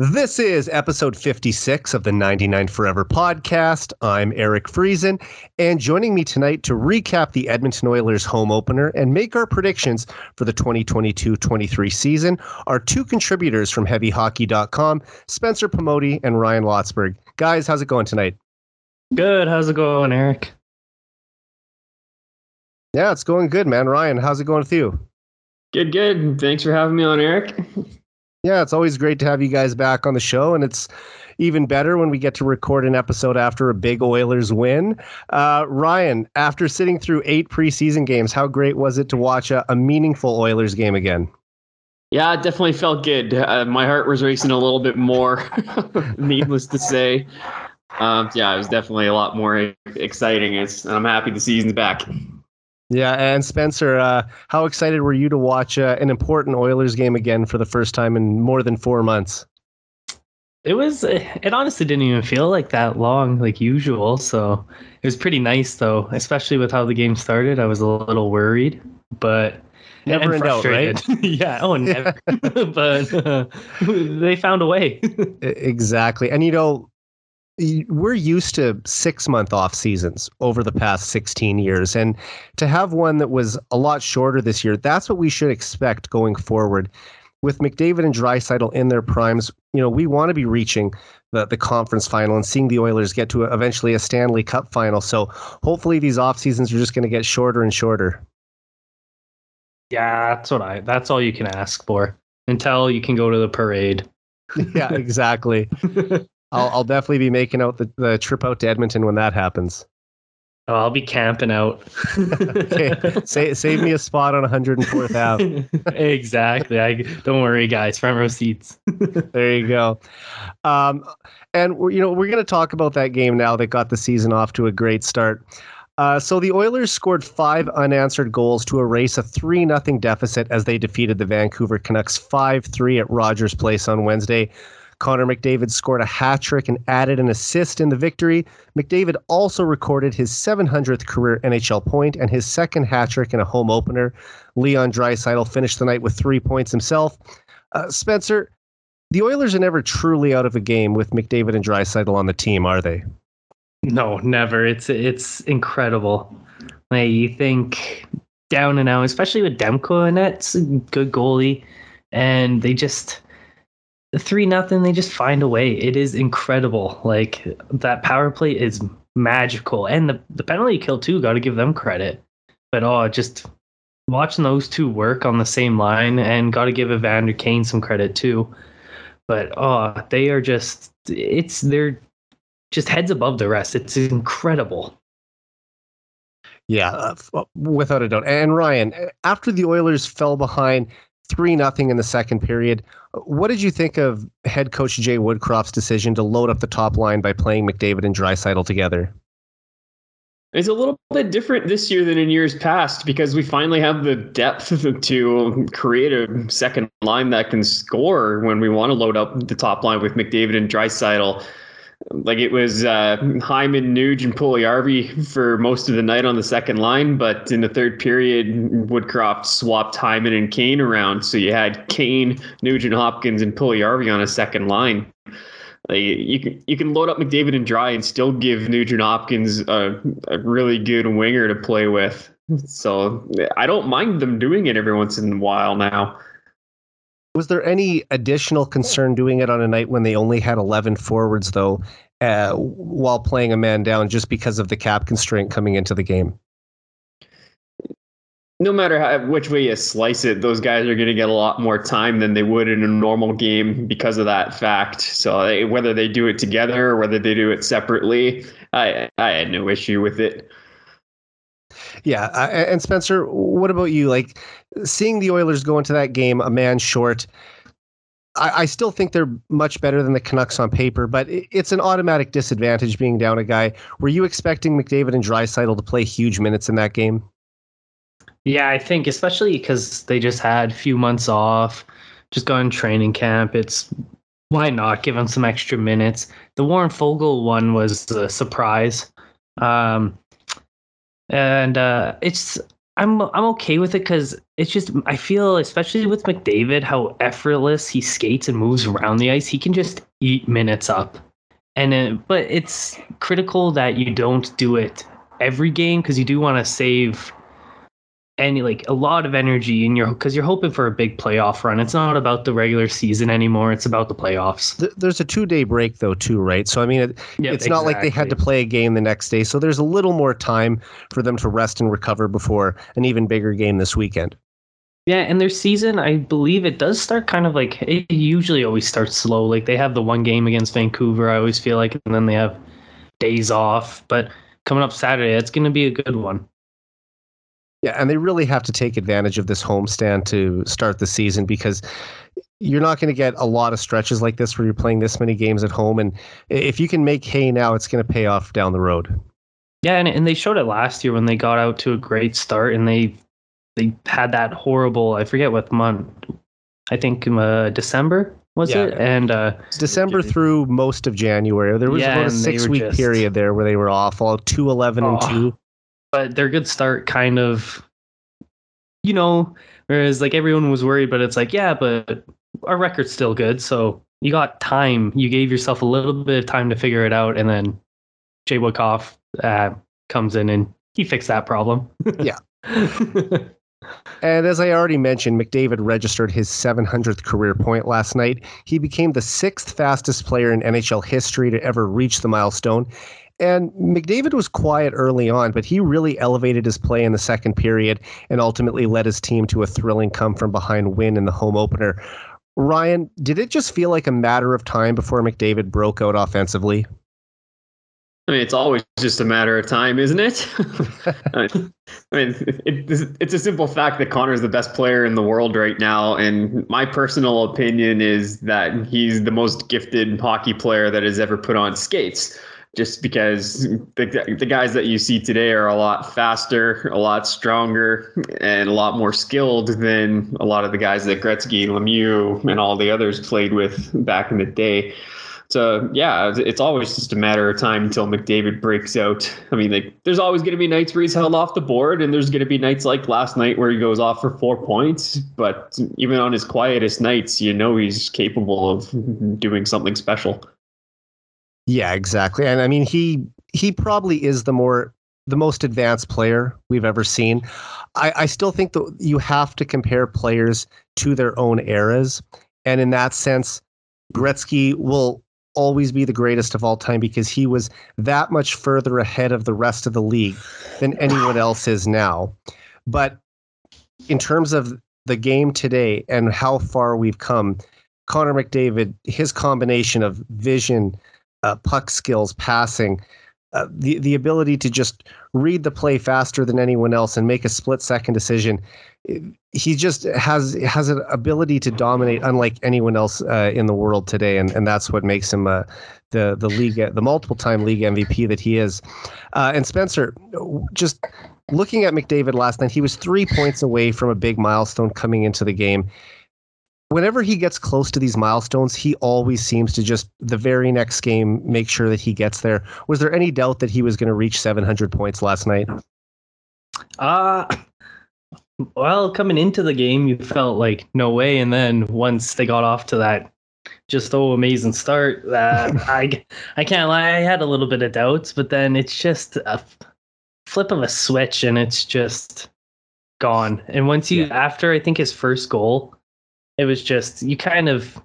This is episode 56 of the 99 Forever podcast. I'm Eric Friesen, and joining me tonight to recap the Edmonton Oilers home opener and make our predictions for the 2022 23 season are two contributors from HeavyHockey.com, Spencer Pomoty and Ryan Lotzberg. Guys, how's it going tonight? Good. How's it going, Eric? Yeah, it's going good, man. Ryan, how's it going with you? Good, good. Thanks for having me on, Eric. Yeah, it's always great to have you guys back on the show, and it's even better when we get to record an episode after a big Oilers win. Uh, Ryan, after sitting through eight preseason games, how great was it to watch a, a meaningful Oilers game again? Yeah, it definitely felt good. Uh, my heart was racing a little bit more, needless to say. Um, yeah, it was definitely a lot more exciting. And I'm happy the season's back. Yeah, and Spencer, uh, how excited were you to watch uh, an important Oilers game again for the first time in more than four months? It was. It honestly didn't even feel like that long, like usual. So it was pretty nice, though, especially with how the game started. I was a little worried, but never in doubt, right? yeah. Oh, never. but uh, they found a way. exactly, and you know, we're used to six month off seasons over the past 16 years. And to have one that was a lot shorter this year, that's what we should expect going forward. With McDavid and Draisaitl in their primes, you know, we want to be reaching the, the conference final and seeing the Oilers get to a, eventually a Stanley Cup final. So hopefully these off seasons are just going to get shorter and shorter. Yeah, that's what I that's all you can ask for until you can go to the parade. yeah, exactly. I'll, I'll definitely be making out the, the trip out to Edmonton when that happens. Oh, I'll be camping out. okay, save, save me a spot on 104th Ave. exactly. I don't worry, guys. Front row seats. there you go. Um, and we're, you know we're going to talk about that game now that got the season off to a great start. Uh, so the Oilers scored five unanswered goals to erase a three 0 deficit as they defeated the Vancouver Canucks five three at Rogers Place on Wednesday. Connor McDavid scored a hat trick and added an assist in the victory. McDavid also recorded his 700th career NHL point and his second hat trick in a home opener. Leon Draisaitl finished the night with three points himself. Uh, Spencer, the Oilers are never truly out of a game with McDavid and Draisaitl on the team, are they? No, never. It's it's incredible. Like you think down and out, especially with Demko and that's a good goalie, and they just three nothing they just find a way. It is incredible. Like that power play is magical. And the, the penalty kill too got to give them credit. But oh just watching those two work on the same line and got to give evander kane some credit too. But oh they are just it's they're just heads above the rest. It's incredible. Yeah, uh, without a doubt. And Ryan, after the Oilers fell behind three nothing in the second period. What did you think of head coach Jay Woodcroft's decision to load up the top line by playing McDavid and Draisaitl together? It's a little bit different this year than in years past because we finally have the depth to create a second line that can score when we want to load up the top line with McDavid and Draisaitl like it was uh, Hyman, Nuge, and Puljujarvi for most of the night on the second line, but in the third period, Woodcroft swapped Hyman and Kane around, so you had Kane, Nugent Hopkins, and Puljujarvi on a second line. Like you can you can load up McDavid and Dry and still give Nugent Hopkins a, a really good winger to play with. So I don't mind them doing it every once in a while now. Was there any additional concern doing it on a night when they only had 11 forwards, though, uh, while playing a man down just because of the cap constraint coming into the game? No matter how, which way you slice it, those guys are going to get a lot more time than they would in a normal game because of that fact. So they, whether they do it together or whether they do it separately, I I had no issue with it. Yeah, uh, and Spencer, what about you? Like seeing the Oilers go into that game a man short. I, I still think they're much better than the Canucks on paper, but it's an automatic disadvantage being down a guy. Were you expecting McDavid and Draisaitl to play huge minutes in that game? Yeah, I think especially because they just had a few months off, just gone training camp. It's why not give them some extra minutes? The Warren Foegele one was a surprise. Um, and uh, it's I'm I'm okay with it because it's just I feel especially with McDavid how effortless he skates and moves around the ice. He can just eat minutes up, and uh, but it's critical that you don't do it every game because you do want to save any like a lot of energy in your because you're hoping for a big playoff run. It's not about the regular season anymore. It's about the playoffs. There's a two day break though too, right? So I mean, it, it's not like they had to play a game the next day. So there's a little more time for them to rest and recover before an even bigger game this weekend. Yeah, and their season, I believe it does start kind of like it usually always starts slow. Like they have the one game against Vancouver, I always feel like, and then they have days off. But coming up Saturday, it's going to be a good one. Yeah, and they really have to take advantage of this homestand to start the season because you're not going to get a lot of stretches like this where you're playing this many games at home. And if you can make hay now, it's going to pay off down the road. Yeah, and, and they showed it last year when they got out to a great start and they they had that horrible I forget what month I think uh, December was Yeah. it and uh, December through most of January, there was Yeah, about a six week just- period there where they were awful, two eleven and Oh. two. But their good start kind of you know whereas like everyone was worried but it's like yeah but our record's still good so you got time you gave yourself a little bit of time to figure it out and then jay Woodcroft, uh, comes in and he fixed that problem Yeah. And as I already mentioned, McDavid registered his 700th career point last night. He became the sixth fastest player in NHL history to ever reach the milestone. And McDavid was quiet early on, but he really elevated his play in the second period and ultimately led his team to a thrilling come from behind win in the home opener. Ryan, did it just feel like a matter of time before McDavid broke out offensively? I mean, it's always just a matter of time, isn't it? I mean, it, it's a simple fact that Connor is the best player in the world right now, and my personal opinion is that he's the most gifted hockey player that has ever put on skates. Just because the the guys that you see today are a lot faster, a lot stronger, and a lot more skilled than a lot of the guys that Gretzky, Lemieux, and all the others played with back in the day. So yeah, it's always just a matter of time until McDavid breaks out. I mean, like there's always going to be nights where he's held off the board, and there's going to be nights like last night where he goes off for four points. But even on his quietest nights, you know he's capable of doing something special. Yeah, exactly. And I mean, he he probably is the more the most advanced player we've ever seen. I, I still think that you have to compare players to their own eras, and in that sense, Gretzky will always be the greatest of all time because he was that much further ahead of the rest of the league than anyone else is now. But in terms of the game today and how far we've come, Connor McDavid, his combination of vision, uh, puck skills, passing, uh, the the ability to just read the play faster than anyone else and make a split second decision. He just has has an ability to dominate unlike anyone else uh, in the world today, and, and that's what makes him uh, the the league the multiple time league MVP that he is. Uh, and Spencer, just looking at McDavid last night, he was three points away from a big milestone coming into the game whenever he gets close to these milestones, he always seems to just the very next game make sure that he gets there. Was there any doubt that he was going to reach 700 points last night? Uh well, coming into the game, you felt like no way, and then once they got off to that just oh amazing start, that I I can't lie, I had a little bit of doubts, but then it's just a flip of a switch, and it's just gone. And once you Yeah. after I think his first goal, it was just you kind of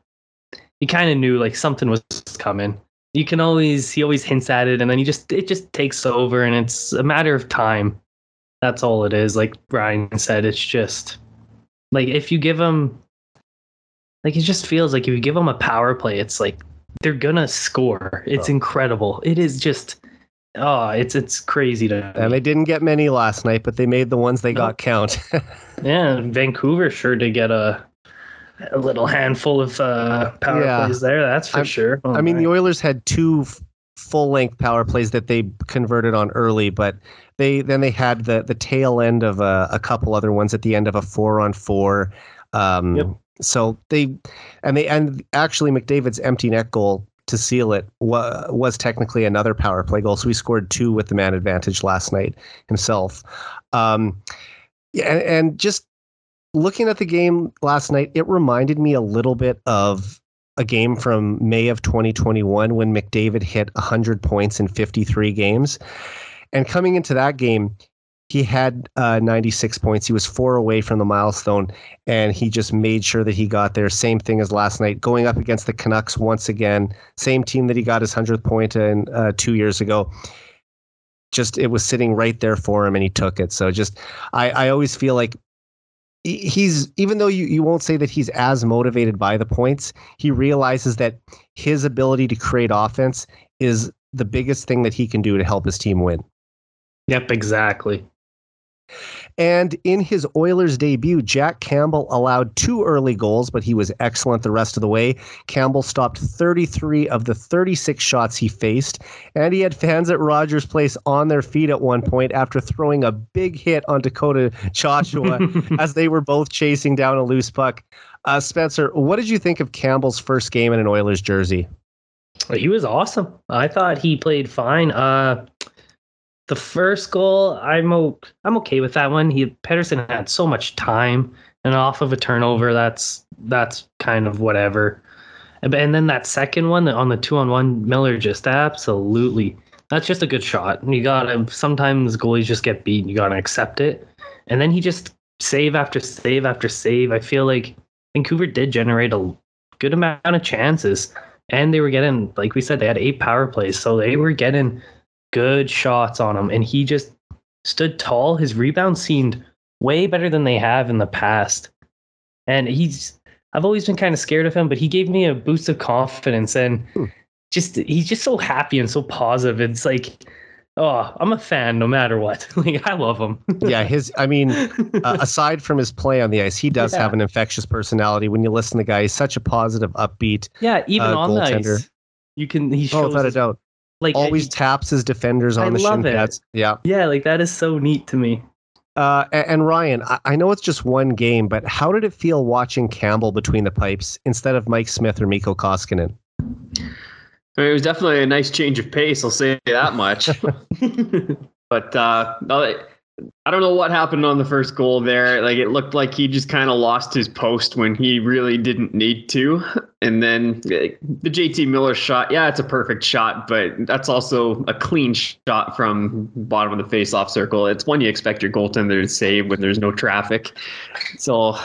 you kind of knew like something was coming. You can always he always hints at it, and then he just it just takes over, and it's a matter of time. That's all it is. Like Brian said, it's just like if you give him, like it just feels like if you give them a power play, it's like they're gonna score. It's Oh. incredible. It is just, oh, it's it's crazy to. And they didn't get many last night, but they made the ones they No. got count. yeah, Vancouver sure did get a a little handful of uh, power Yeah. plays there. That's for I'm- sure. Oh, I mean, my. the Oilers had two f- full-length power plays that they converted on early, but they then they had the the tail end of a, a couple other ones at the end of a four-on-four. Um, Yep. So they and they and actually McDavid's empty net goal to seal it wa- was technically another power play goal. So he scored two with the man advantage last night himself. Um, Yeah, and, and just looking at the game last night, it reminded me a little bit of a game from May of 2021 when McDavid hit 100 points in 53 games. And coming into that game, he had uh, 96 points. He was four away from the milestone, and he just made sure that he got there. Same thing as last night, going up against the Canucks once again. Same team that he got his 100th point in uh, two years ago. Just it was sitting right there for him, and he took it. So just I, I always feel like he's even though you, you won't say that he's as motivated by the points, he realizes that his ability to create offense is the biggest thing that he can do to help his team win. Yep, exactly. And in his Oilers debut, Jack Campbell allowed two early goals, but he was excellent the rest of the way. Campbell stopped 33 of the 36 shots he faced, and he had fans at Rogers Place on their feet at one point after throwing a big hit on Dakota Joshua as they were both chasing down a loose puck. Uh, Spencer, what did you think of Campbell's first game in an Oilers jersey? He was awesome. I thought he played fine. Uh, the first goal, I'm o- I'm okay with that one. He Pettersson had so much time, and off of a turnover, that's that's kind of whatever. And, and then that second one on the two on one, Miller just absolutely. That's just a good shot. You gotta sometimes goalies just get beat. You gotta accept it. And then he just save after save after save. I feel like Vancouver did generate a good amount of chances, and they were getting, like we said, they had eight power plays, so they were getting good shots on him, and he just stood tall. His rebounds seemed way better than they have in the past. And he's I've always been kind of scared of him, but he gave me a boost of confidence and hmm. just he's just so happy and so positive. It's like oh, I'm a fan no matter what. like I love him. yeah, his I mean, uh, aside from his play on the ice, he does yeah. have an infectious personality. When you listen to the guy, he's such a positive, upbeat. Yeah, even uh, on goaltender. the ice, you can he shows oh, without a doubt like always he, taps his defenders on I the shin pads. Yeah, yeah, like that is so neat to me. Uh, and, and, Ryan, I, I, know it's just one game, but how did it feel watching Campbell between the pipes instead of Mike Smith or Mikko Koskinen? I mean, it was definitely a nice change of pace. I'll say that much. but uh, I don't know what happened on the first goal there. Like it looked like he just kind of lost his post when he really didn't need to. And then the JT Miller shot, yeah, it's a perfect shot, but that's also a clean shot from bottom of the face-off circle. It's one you expect your goaltender to save when there's no traffic. So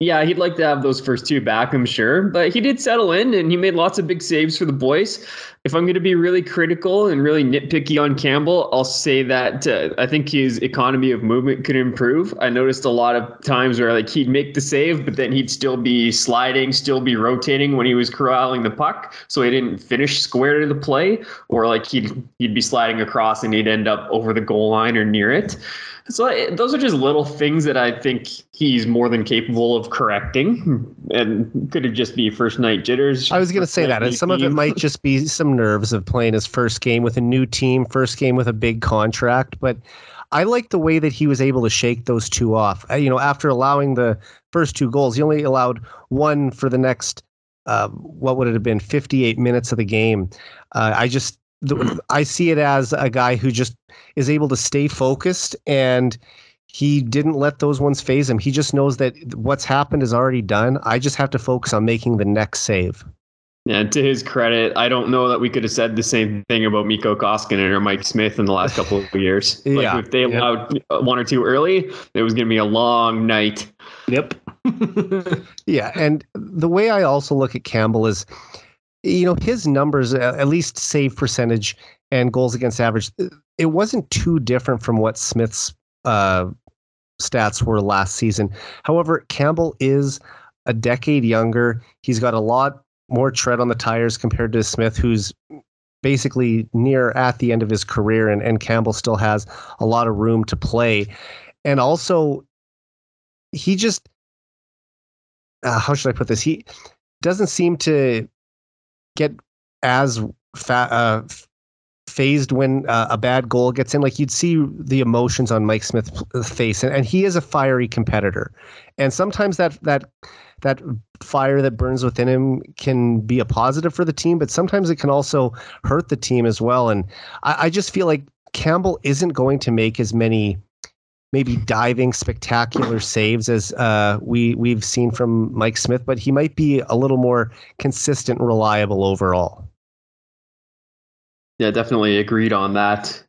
yeah, he'd like to have those first two back, I'm sure. But he did settle in and he made lots of big saves for the boys. If I'm going to be really critical and really nitpicky on Campbell, I'll say that uh, I think his economy of movement could improve. I noticed a lot of times where like he'd make the save, but then he'd still be sliding, still be rotating when he was corralling the puck, so he didn't finish square to the play, or like he'd he'd be sliding across and he'd end up over the goal line or near it. So those are just little things that I think he's more than capable of correcting, and could it just be first night jitters? I was going to say that, and some of it might just be some nerves of playing his first game with a new team, first game with a big contract. But I like the way that he was able to shake those two off. Uh, you know, after allowing the first two goals, he only allowed one for the next. Uh, what would it have been? Fifty-eight minutes of the game. Uh, I just the, I see it as a guy who just is able to stay focused and he didn't let those ones faze him. He just knows that what's happened is already done. I just have to focus on making the next save. Yeah, to his credit, I don't know that we could have said the same thing about Mikko Koskinen or Mike Smith in the last couple of years. Like yeah, if they allowed yeah. one or two early, it was going to be a long night. Yep. yeah, and the way I also look at Campbell is you know his numbers at least save percentage and goals against average it wasn't too different from what smith's uh, stats were last season. However campbell is a decade younger. He's got a lot more tread on the tires compared to smith who's basically near at the end of his career and, and campbell still has a lot of room to play. And also he just uh, how should i put this? He doesn't seem to get as fa- uh, fazed when uh, a bad goal gets in. Like you'd see the emotions on Mike Smith's face, and, and he is a fiery competitor. And sometimes that that that fire that burns within him can be a positive for the team, but sometimes it can also hurt the team as well. And I, I just feel like Campbell isn't going to make as many maybe diving spectacular saves as uh, we we've seen from Mike Smith, but he might be a little more consistent, reliable overall. Yeah, definitely agreed on that.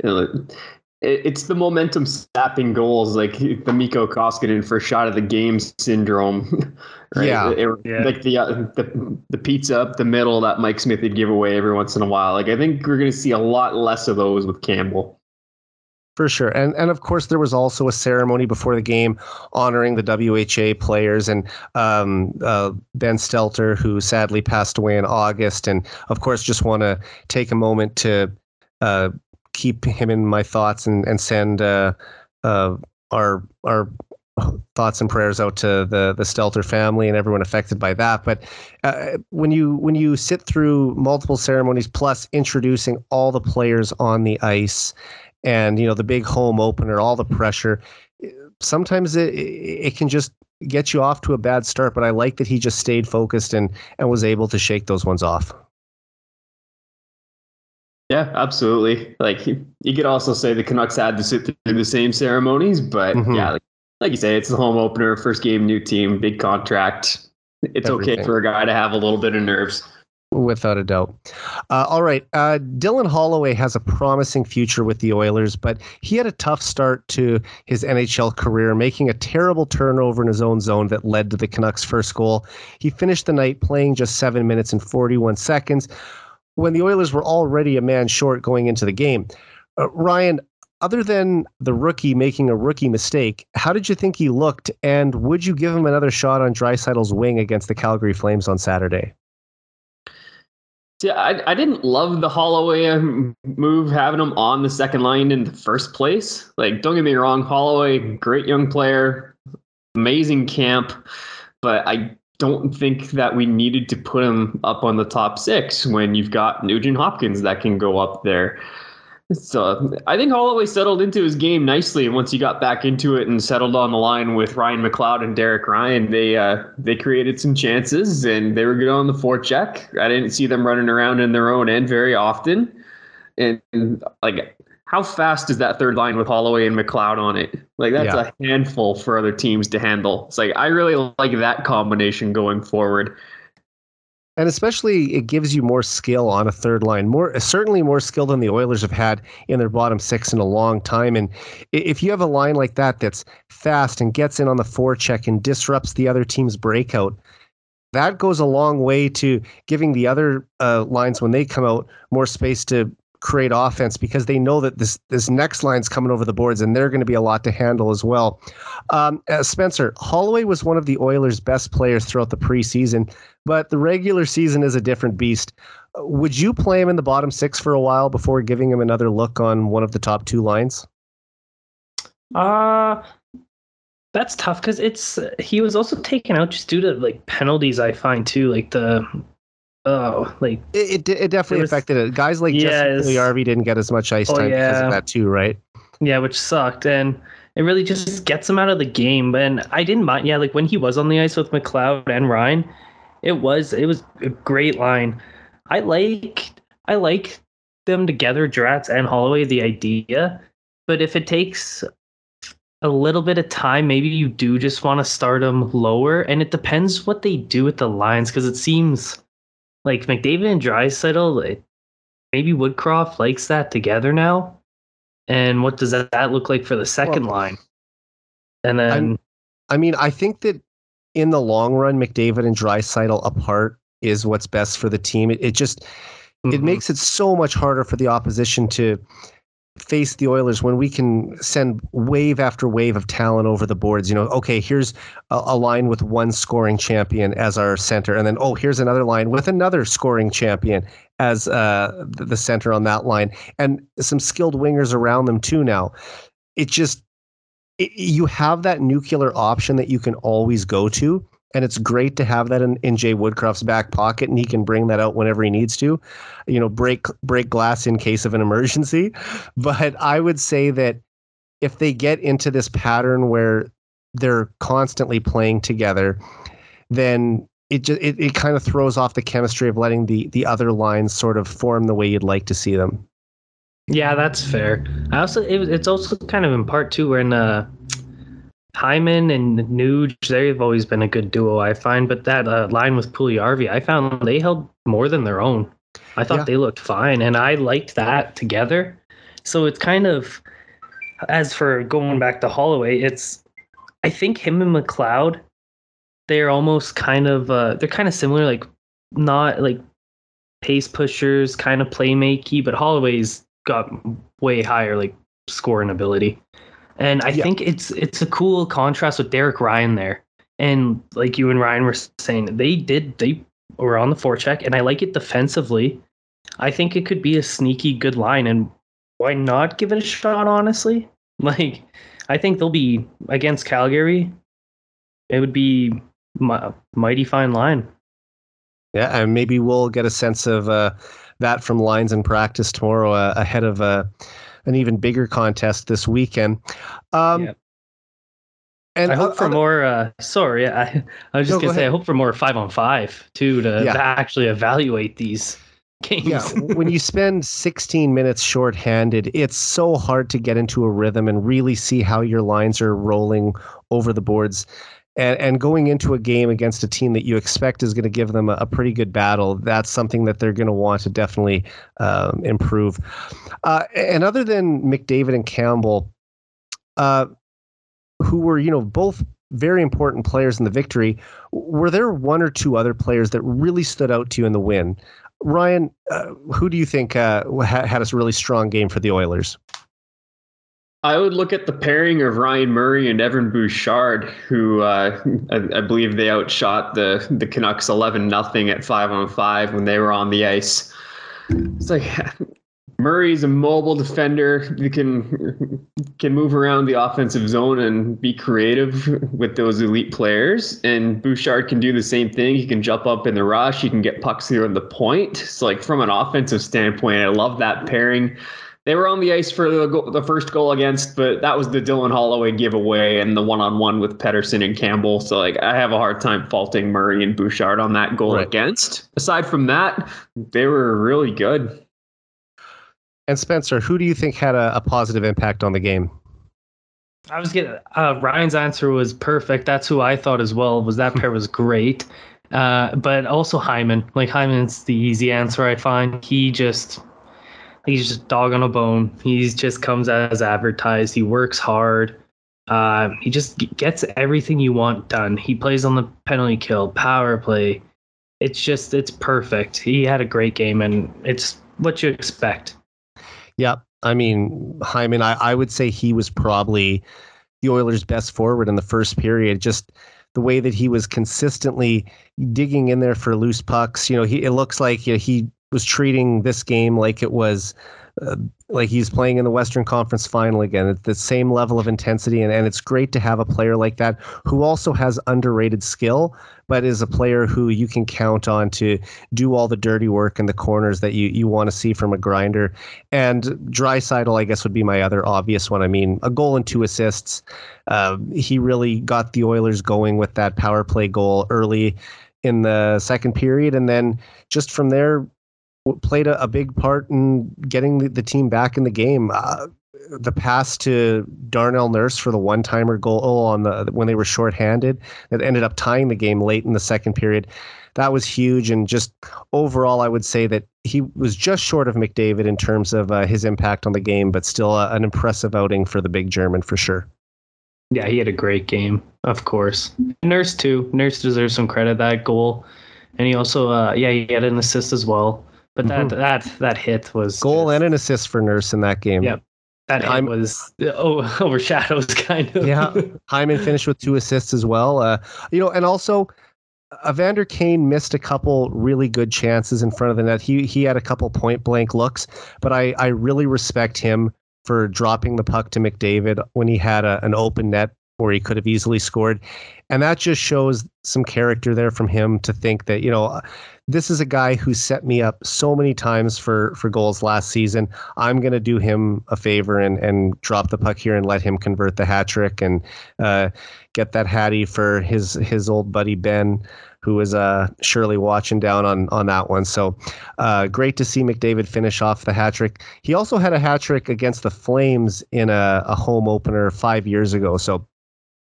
It's the momentum sapping goals, like the Mikko Koskinen first shot of the game syndrome. Right? Yeah. It, yeah. like the, uh, the the pizza up the middle that Mike Smith would give away every once in a while. Like I think we're going to see a lot less of those with Campbell. For sure. And and of course there was also a ceremony before the game honoring the WHA players and um, uh, Ben Stelter who sadly passed away in August and of course just want to take a moment to uh, keep him in my thoughts and and send uh, uh our our thoughts and prayers out to the the Stelter family and everyone affected by that. But uh, when you when you sit through multiple ceremonies plus introducing all the players on the ice and you know the big home opener, all the pressure. Sometimes it it can just get you off to a bad start, but I like that he just stayed focused and and was able to shake those ones off. Yeah, absolutely. Like you could also say the Canucks had to sit through the same ceremonies, but mm-hmm. yeah, like, like, you say, it's the home opener, first game, new team, big contract. It's Everything. okay for a guy to have a little bit of nerves. Without a doubt. Uh, all right. Uh, Dylan Holloway has a promising future with the Oilers, but he had a tough start to his NHL career, making a terrible turnover in his own zone that led to the Canucks' first goal. He finished the night playing just seven minutes and 41 seconds when the Oilers were already a man short going into the game. Uh, Ryan, other than the rookie making a rookie mistake, how did you think he looked? And would you give him another shot on Draisaitl's wing against the Calgary Flames on Saturday? Yeah, I, I didn't love the Holloway um, move having him on the second line in the first place. Like, don't get me wrong, Holloway, great young player, amazing camp, but I don't think that we needed to put him up on the top six when you've got Nugent Hopkins that can go up there. So I think Holloway settled into his game nicely. Once he got back into it and settled on the line with Ryan McLeod and Derek Ryan, they uh, they created some chances and they were good on the forecheck. I didn't see them running around in their own end very often. And, and like, how fast is that third line with Holloway and McLeod on it? Like that's yeah. a handful for other teams to handle. It's like I really like that combination going forward and especially it gives you more skill on a third line more certainly more skill than the oilers have had in their bottom six in a long time. And if you have a line like that that's fast and gets in on the forecheck and disrupts the other team's breakout that goes a long way to giving the other uh, lines when they come out more space to create offense because they know that this this next line's coming over the boards and they're going to be a lot to handle as well. Um, uh, Spencer Holloway was one of the Oilers' best players throughout the preseason, but the regular season is a different beast. Would you play him in the bottom six for a while before giving him another look on one of the top two lines? Uh that's tough because it's he was also taken out just due to like penalties. I find too, like the oh, like it, it, it definitely was, affected it. Guys like yeah, Jesse Puljujarvi didn't get as much ice oh, time yeah. because of that too, right? Yeah, which sucked, and it really just gets him out of the game. And I didn't mind. Yeah, like when he was on the ice with McLeod and Ryan, it was it was a great line. I like I like them together, Drats and Holloway. The idea, but if it takes a little bit of time, maybe you do just want to start them lower, and it depends what they do with the lines because it seems like McDavid and Draisaitl, maybe Woodcroft likes that together now. And what does that that look like for the second well, line? And then, I'm, I mean, I think that in the long run, McDavid and Draisaitl apart is what's best for the team. It, it just mm-hmm. it makes it so much harder for the opposition to face the Oilers when we can send wave after wave of talent over the boards. You know, okay, here's a, a, line with one scoring champion as our center, and then oh, here's another line with another scoring champion as uh, the center on that line, and some skilled wingers around them too. Now, it just it, you have that nuclear option that you can always go to and it's great to have that in, in Jay Woodcroft's back pocket, and he can bring that out whenever he needs to, you know, break break glass in case of an emergency. But I would say that if they get into this pattern where they're constantly playing together, then it just it, it kind of throws off the chemistry of letting the the other lines sort of form the way you'd like to see them. Yeah, that's fair. I also it, it's also kind of in part too when uh Hyman and Nuge, they've always been a good duo, I find. But that uh, line with Puljujarvi, I found they held more than their own. I thought Yeah. they looked fine, and I liked that together. So it's kind of, as for going back to Holloway, it's, I think him and McLeod, they're almost kind of, uh, they're kind of similar, like not like pace pushers, kind of playmakey, but Holloway's got way higher like scoring ability. And I Yeah. think it's it's a cool contrast with Derek Ryan there. And like you and Ryan were saying, they did they were on the forecheck, and I like it defensively. I think it could be a sneaky good line, and why not give it a shot? Honestly, like I think they'll be against Calgary. It would be mi- mighty fine line. Yeah, and maybe we'll get a sense of uh, that from lines in practice tomorrow uh, ahead of uh, an even bigger contest this weekend. Um, Yeah. And I hope for more. Uh, sorry, I, I was just go gonna say I hope for more five on five too to, Yeah. to actually evaluate these games. Yeah, when you spend 16 minutes shorthanded, it's so hard to get into a rhythm and really see how your lines are rolling over the boards. And, and going into a game against a team that you expect is going to give them a, a pretty good battle, that's something that they're going to want to definitely um, improve. Uh, and other than McDavid and Campbell, uh, who were, you know, both very important players in the victory, were there one or two other players that really stood out to you in the win? Ryan, uh, who do you think uh, had a really strong game for the Oilers? I would look at the pairing of Ryan Murray and Evan Bouchard, who uh, I, I believe they outshot the the Canucks eleven nothing at five on five when they were on the ice. It's like Murray's a mobile defender who can can move around the offensive zone and be creative with those elite players. And Bouchard can do the same thing. He can jump up in the rush. He can get pucks here on the point. So, like from an offensive standpoint, I love that pairing. They were on the ice for the, go- the first goal against, but that was the Dylan Holloway giveaway and the one-on-one with Pettersson and Campbell. So, like, I have a hard time faulting Murray and Bouchard on that goal Right. against. Aside from that, they were really good. And Spencer, who do you think had a, a positive impact on the game? I was getting uh, Ryan's answer was perfect. That's who I thought as well. Was that pair was great, uh, but also Hyman. Like Hyman's the easy answer. I find he just he's just dog on a bone. He just comes as advertised. He works hard. Uh, he just gets everything you want done. He plays on the penalty kill, power play. It's just it's perfect. He had a great game, and it's what you expect. Yeah, I mean Hyman. I, I would say he was probably the Oilers' best forward in the first period. Just the way that he was consistently digging in there for loose pucks. You know, he it looks like you know, he was treating this game like it was. Uh, like he's playing in the Western Conference final again. It's the same level of intensity, and, and it's great to have a player like that who also has underrated skill, but is a player who you can count on to do all the dirty work in the corners that you, you want to see from a grinder. And Draisaitl, I guess, would be my other obvious one. I mean, a goal and two assists. Uh, he really got the Oilers going with that power play goal early in the second period, and then just from there played a, a big part in getting the, the team back in the game. Uh, the pass to Darnell Nurse for the one-timer goal on the when they were shorthanded that ended up tying the game late in the second period. That was huge, and just overall, I would say that he was just short of McDavid in terms of uh, his impact on the game, but still uh, an impressive outing for the big German for sure. Yeah, he had a great game, of course. Nurse too. Nurse deserves some credit that goal, and he also, uh, yeah, he had an assist as well. But that Mhm. that that hit was Goal just- and an assist for Nurse in that game. Yep. that hit was oh, overshadows kind of. Yeah. Hyman finished with two assists as well. Uh, you know, and also Evander Kane missed a couple really good chances in front of the net. He he had a couple point blank looks, but I I really respect him for dropping the puck to McDavid when he had a, an open net where he could have easily scored. And that just shows some character there from him to think that, you know, this is a guy who set me up so many times for for goals last season. I'm going to do him a favor and and drop the puck here and let him convert the hat trick and uh, get that hattie for his his old buddy Ben, who was uh, surely watching down on on that one. So uh, great to see McDavid finish off the hat trick. He also had a hat trick against the Flames in a, a home opener five years ago. So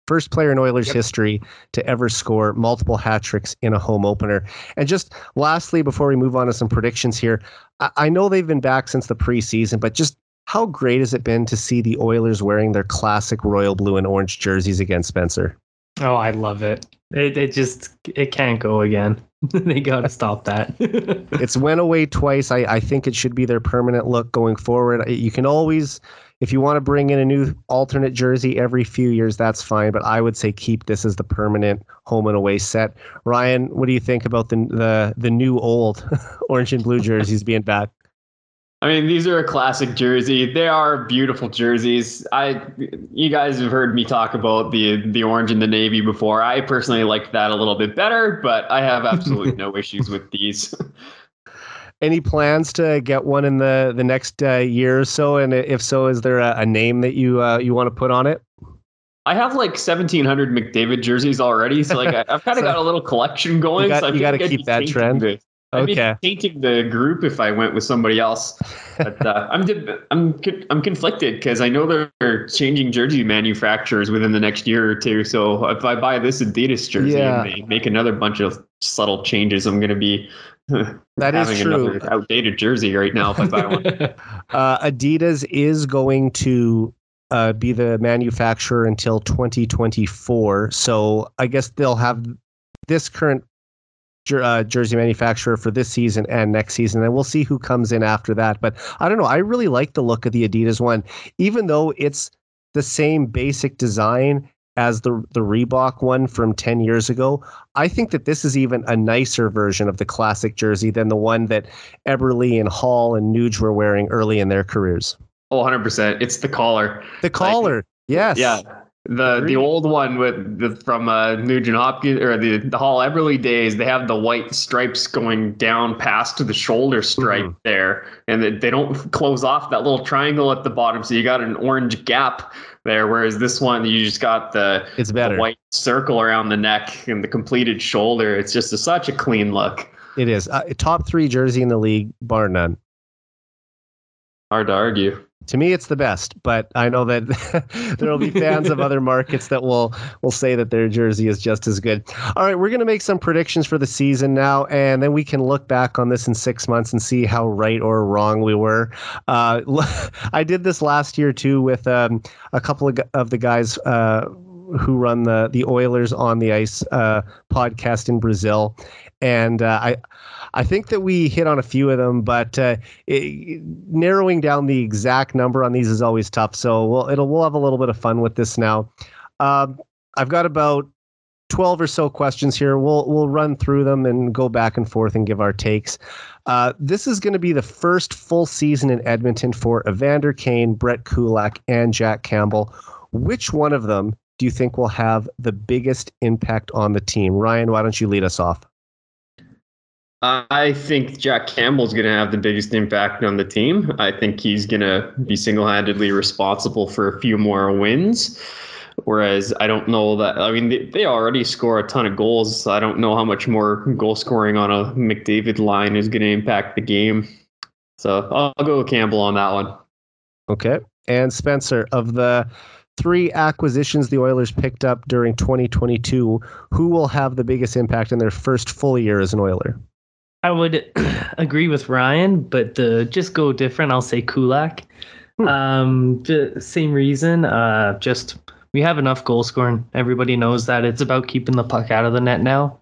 First player in Oilers yep. history to ever score multiple hat tricks in a home opener. And just lastly, before we move on to some predictions here, I, I know they've been back since the preseason, but just how great has it been to see the Oilers wearing their classic royal blue and orange jerseys again, Spencer? Oh, I love it. It, it just it can't go again. they got to stop that. it's went away twice. I, I think it should be their permanent look going forward. You can always, if you want to bring in a new alternate jersey every few years, that's fine. But I would say keep this as the permanent home and away set. Ryan, what do you think about the the the new old orange and blue jerseys being back? I mean, these are a classic jersey. They are beautiful jerseys. I, you guys have heard me talk about the the orange and the navy before. I personally like that a little bit better, but I have absolutely no issues with these. Any plans to get one in the the next uh, year or so? And if so, is there a, a name that you uh, you want to put on it? I have like 1,700 McDavid jerseys already, so like I, have kind of so got a little collection going. You got, so you got to keep that trend. Okay. I'd be painting the group if I went with somebody else. But uh, I'm I'm I'm conflicted because I know they're changing jersey manufacturers within the next year or two. So if I buy this Adidas jersey yeah. and they make another bunch of subtle changes, I'm going to be that having true. outdated jersey right now if I buy one. uh, Adidas is going to uh, be the manufacturer until 2024. So I guess they'll have this current jer- uh, jersey manufacturer for this season and next season, and we'll see who comes in after that. But I don't know. I really like the look of the Adidas one, even though it's the same basic design as the the Reebok one from 10 years ago. I think that this is even a nicer version of the classic jersey than the one that Eberle and Hall and Nuge were wearing early in their careers. Oh, 100%. It's the collar. The collar. Like, yes. Yeah. The the old one with the from uh, Nugent Hopkins or the the Hall Eberle days, they have the white stripes going down past the shoulder stripe mm-hmm. there, and they, they don't close off that little triangle at the bottom, so you got an orange gap there. Whereas this one, you just got the it's better the white circle around the neck and the completed shoulder. It's just a, such a clean look. It is uh, top three jersey in the league, bar none. Hard to argue to me it's the best but i know that there will be fans of other markets that will will say that their jersey is just as good. All right we're going to make some predictions for the season now and then we can look back on this in six months and see how right or wrong we were. Uh, i did this last year too with um, a couple of, of the guys uh, who run the the oilers on the ice uh, podcast in brazil and uh, i I think that we hit on a few of them, but uh, it, narrowing down the exact number on these is always tough. So we'll it'll we'll have a little bit of fun with this now. Um, I've got about 12 or so questions here. We'll we'll run through them and go back and forth and give our takes. Uh, this is going to be the first full season in Edmonton for Evander Kane, Brett Kulak, and Jack Campbell. Which one of them do you think will have the biggest impact on the team? Ryan, why don't you lead us off? I think Jack Campbell's going to have the biggest impact on the team. I think he's going to be single handedly responsible for a few more wins. Whereas I don't know that, I mean, they, they already score a ton of goals. I don't know how much more goal scoring on a McDavid line is going to impact the game. So I'll go with Campbell on that one. Okay. And Spencer, of the three acquisitions the Oilers picked up during 2022, who will have the biggest impact in their first full year as an Oiler? I would agree with Ryan, but to just go different, I'll say Kulak. Hmm. Um, same reason. Uh, just we have enough goal scoring. Everybody knows that it's about keeping the puck out of the net now,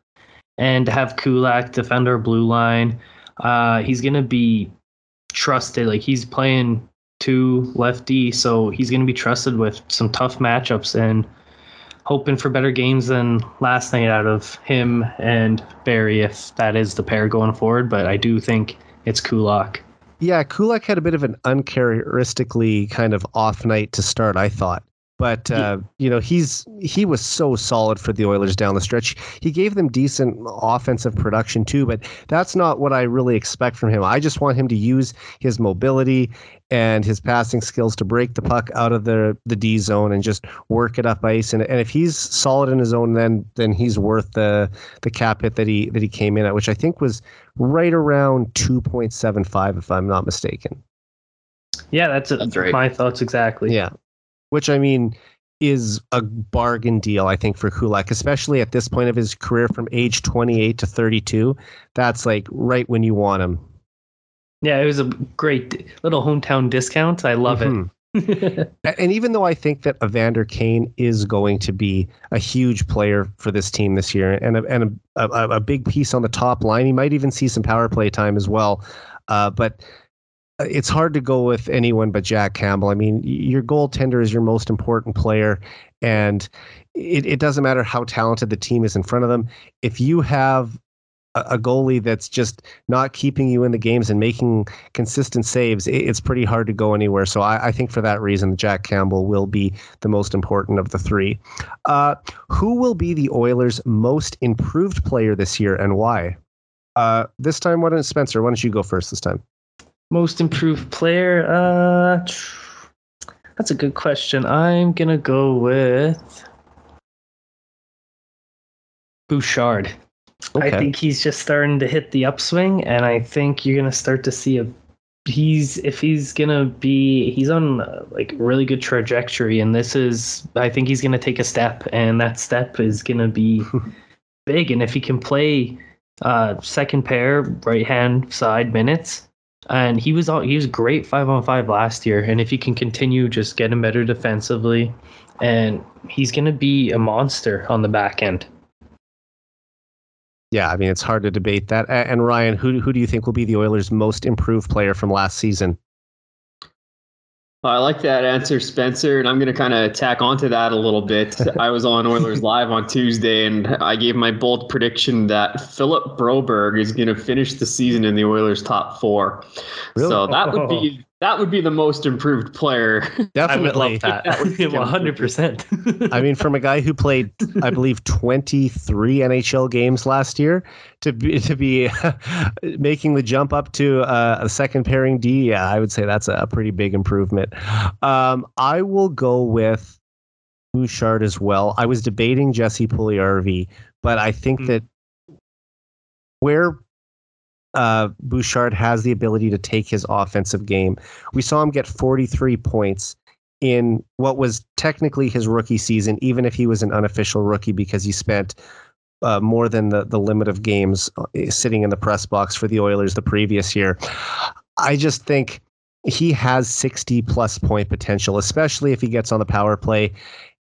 and to have Kulak defend our blue line. Uh, he's gonna be trusted. Like he's playing two lefty, so he's gonna be trusted with some tough matchups and hoping for better games than last night out of him and Barrie if that is the pair going forward. But I do think it's Kulak. Yeah, Kulak had a bit of an uncharacteristically kind of off night to start, I thought. But uh, you know he's he was so solid for the Oilers down the stretch. He gave them decent offensive production too, but that's not what I really expect from him. I just want him to use his mobility and his passing skills to break the puck out of the the D zone and just work it up ice. And, and if he's solid in his own, then then he's worth the the cap hit that he that he came in at, which I think was right around two point seven five, if I'm not mistaken. Yeah, that's, that's right. my thoughts exactly. Yeah, which I mean is a bargain deal, I think, for Kulak, especially at this point of his career from age 28 to 32. That's like right when you want him. Yeah, it was a great little hometown discount. I love mm-hmm. it. and even though I think that Evander Kane is going to be a huge player for this team this year and a, and a, a, a big piece on the top line, he might even see some power play time as well. Uh, but it's hard to go with anyone but Jack Campbell. I mean, your goaltender is your most important player, and it, it doesn't matter how talented the team is in front of them. If you have a, goalie that's just not keeping you in the games and making consistent saves, it, it's pretty hard to go anywhere. So I, I, think for that reason, Jack Campbell will be the most important of the three. Uh, who will be the Oilers' most improved player this year, and why? Uh, this time, why don't Spencer? Why don't you go first this time? Most improved player. Uh, that's a good question. I'm gonna go with Bouchard. Okay. I think he's just starting to hit the upswing, and I think you're gonna start to see a. He's if he's gonna be he's on uh, like really good trajectory, and this is I think he's gonna take a step, and that step is gonna be big, and if he can play uh second pair right hand side minutes, and he was all he was great five on five last year. And if he can continue just getting better defensively, and he's going to be a monster on the back end. Yeah, I mean it's hard to debate that. And Ryan, who who do you think will be the Oilers' most improved player from last season? Oh, I like that answer, Spencer, and I'm going to kind of tack onto that a little bit. I was on Oilers Live on Tuesday, and I gave my bold prediction that Philip Broberg is going to finish the season in the Oilers' top four. Really? So that would be oh. That would be the most improved player. Definitely, one hundred percent. I mean, from a guy who played, I believe, twenty three NHL games last year to be to be making the jump up to uh, a second pairing D, yeah, I would say that's a pretty big improvement. Um, I will go with Bouchard as well. I was debating Jesse Puljujarvi, but I think mm-hmm. that where uh, Bouchard has the ability to take his offensive game. We saw him get 43 points in what was technically his rookie season, even if he was an unofficial rookie because he spent uh, more than the, the limit of games uh, sitting in the press box for the Oilers the previous year. I just think he has 60 plus point potential, especially if he gets on the power play.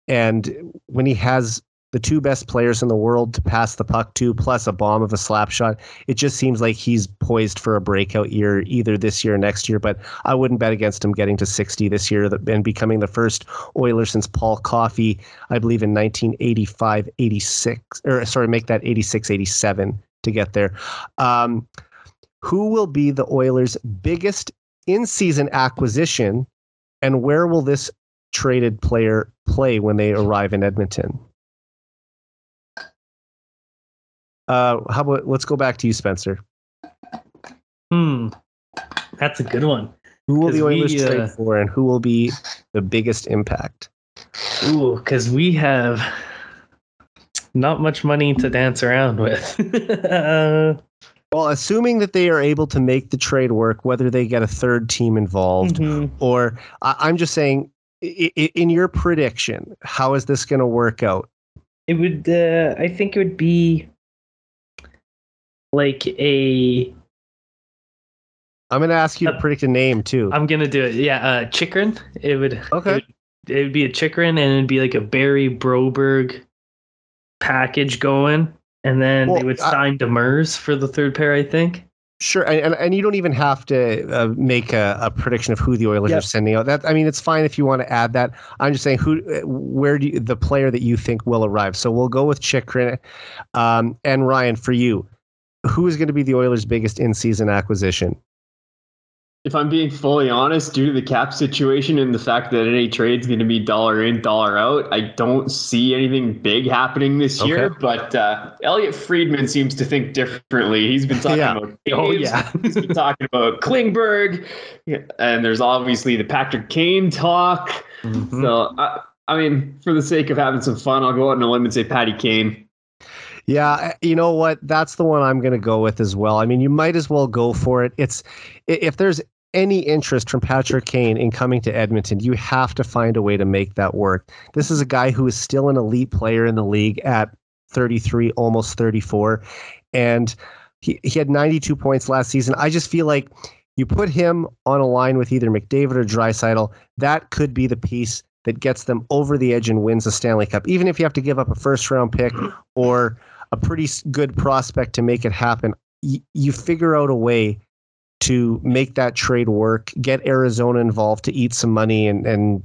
And when he has the two best players in the world to pass the puck to, plus a bomb of a slap shot. It just seems like he's poised for a breakout year either this year or next year. But I wouldn't bet against him getting to 60 this year and becoming the first Oiler since Paul Coffey, I believe in 1985 86, or sorry, make that 86 87 to get there. Um, who will be the Oilers' biggest in season acquisition, and where will this traded player play when they arrive in Edmonton? Uh, how about let's go back to you, Spencer. Hmm, that's a good one. Who will the Oilers we, uh, trade for, and who will be the biggest impact? Ooh, because we have not much money to dance around with. well, assuming that they are able to make the trade work, whether they get a third team involved, mm-hmm. or I, am just saying, in your prediction, how is this going to work out? It would. Uh, I think it would be like a I'm gonna ask you to predict a name too. I'm gonna do it. Yeah, uh Chychrun. It would okay. It would, it would be a Chychrun and it'd be like a Barrie Broberg package going. And then well, they would sign I, Demers for the third pair, I think. Sure, and and you don't even have to uh, make a, a, prediction of who the Oilers yep. are sending out. That I mean, it's fine if you want to add that. I'm just saying who, where do you, the player that you think will arrive. So we'll go with Chychrun, um, and Ryan for you who is going to be the Oilers' biggest in-season acquisition? If I'm being fully honest, due to the cap situation and the fact that any trade is going to be dollar in, dollar out, I don't see anything big happening this year. But uh, Elliotte Friedman seems to think differently. He's been talking yeah. about oh yeah, he's been talking about Klingberg, and there's obviously the Patrick Kane talk. Mm-hmm. So I, I mean, for the sake of having some fun, I'll go out on a limb and say Patty Kane. Yeah, eh, you know what? That's the one I'm going to go with as well. I mean, you might as well go for it. It's if there's any interest from Patrick Kane in coming to Edmonton, you have to find a way to make that work. This is a guy who is still an elite player in the league at 33, almost 34. And he, he had 92 points last season. I just feel like you put him on a line with either McDavid or Draisaitl, that could be the piece that gets them over the edge and wins the Stanley Cup. Even if you have to give up a first round pick or a pretty good prospect to make it happen, y- you figure out a way to make that trade work, get Arizona involved to eat some money and, and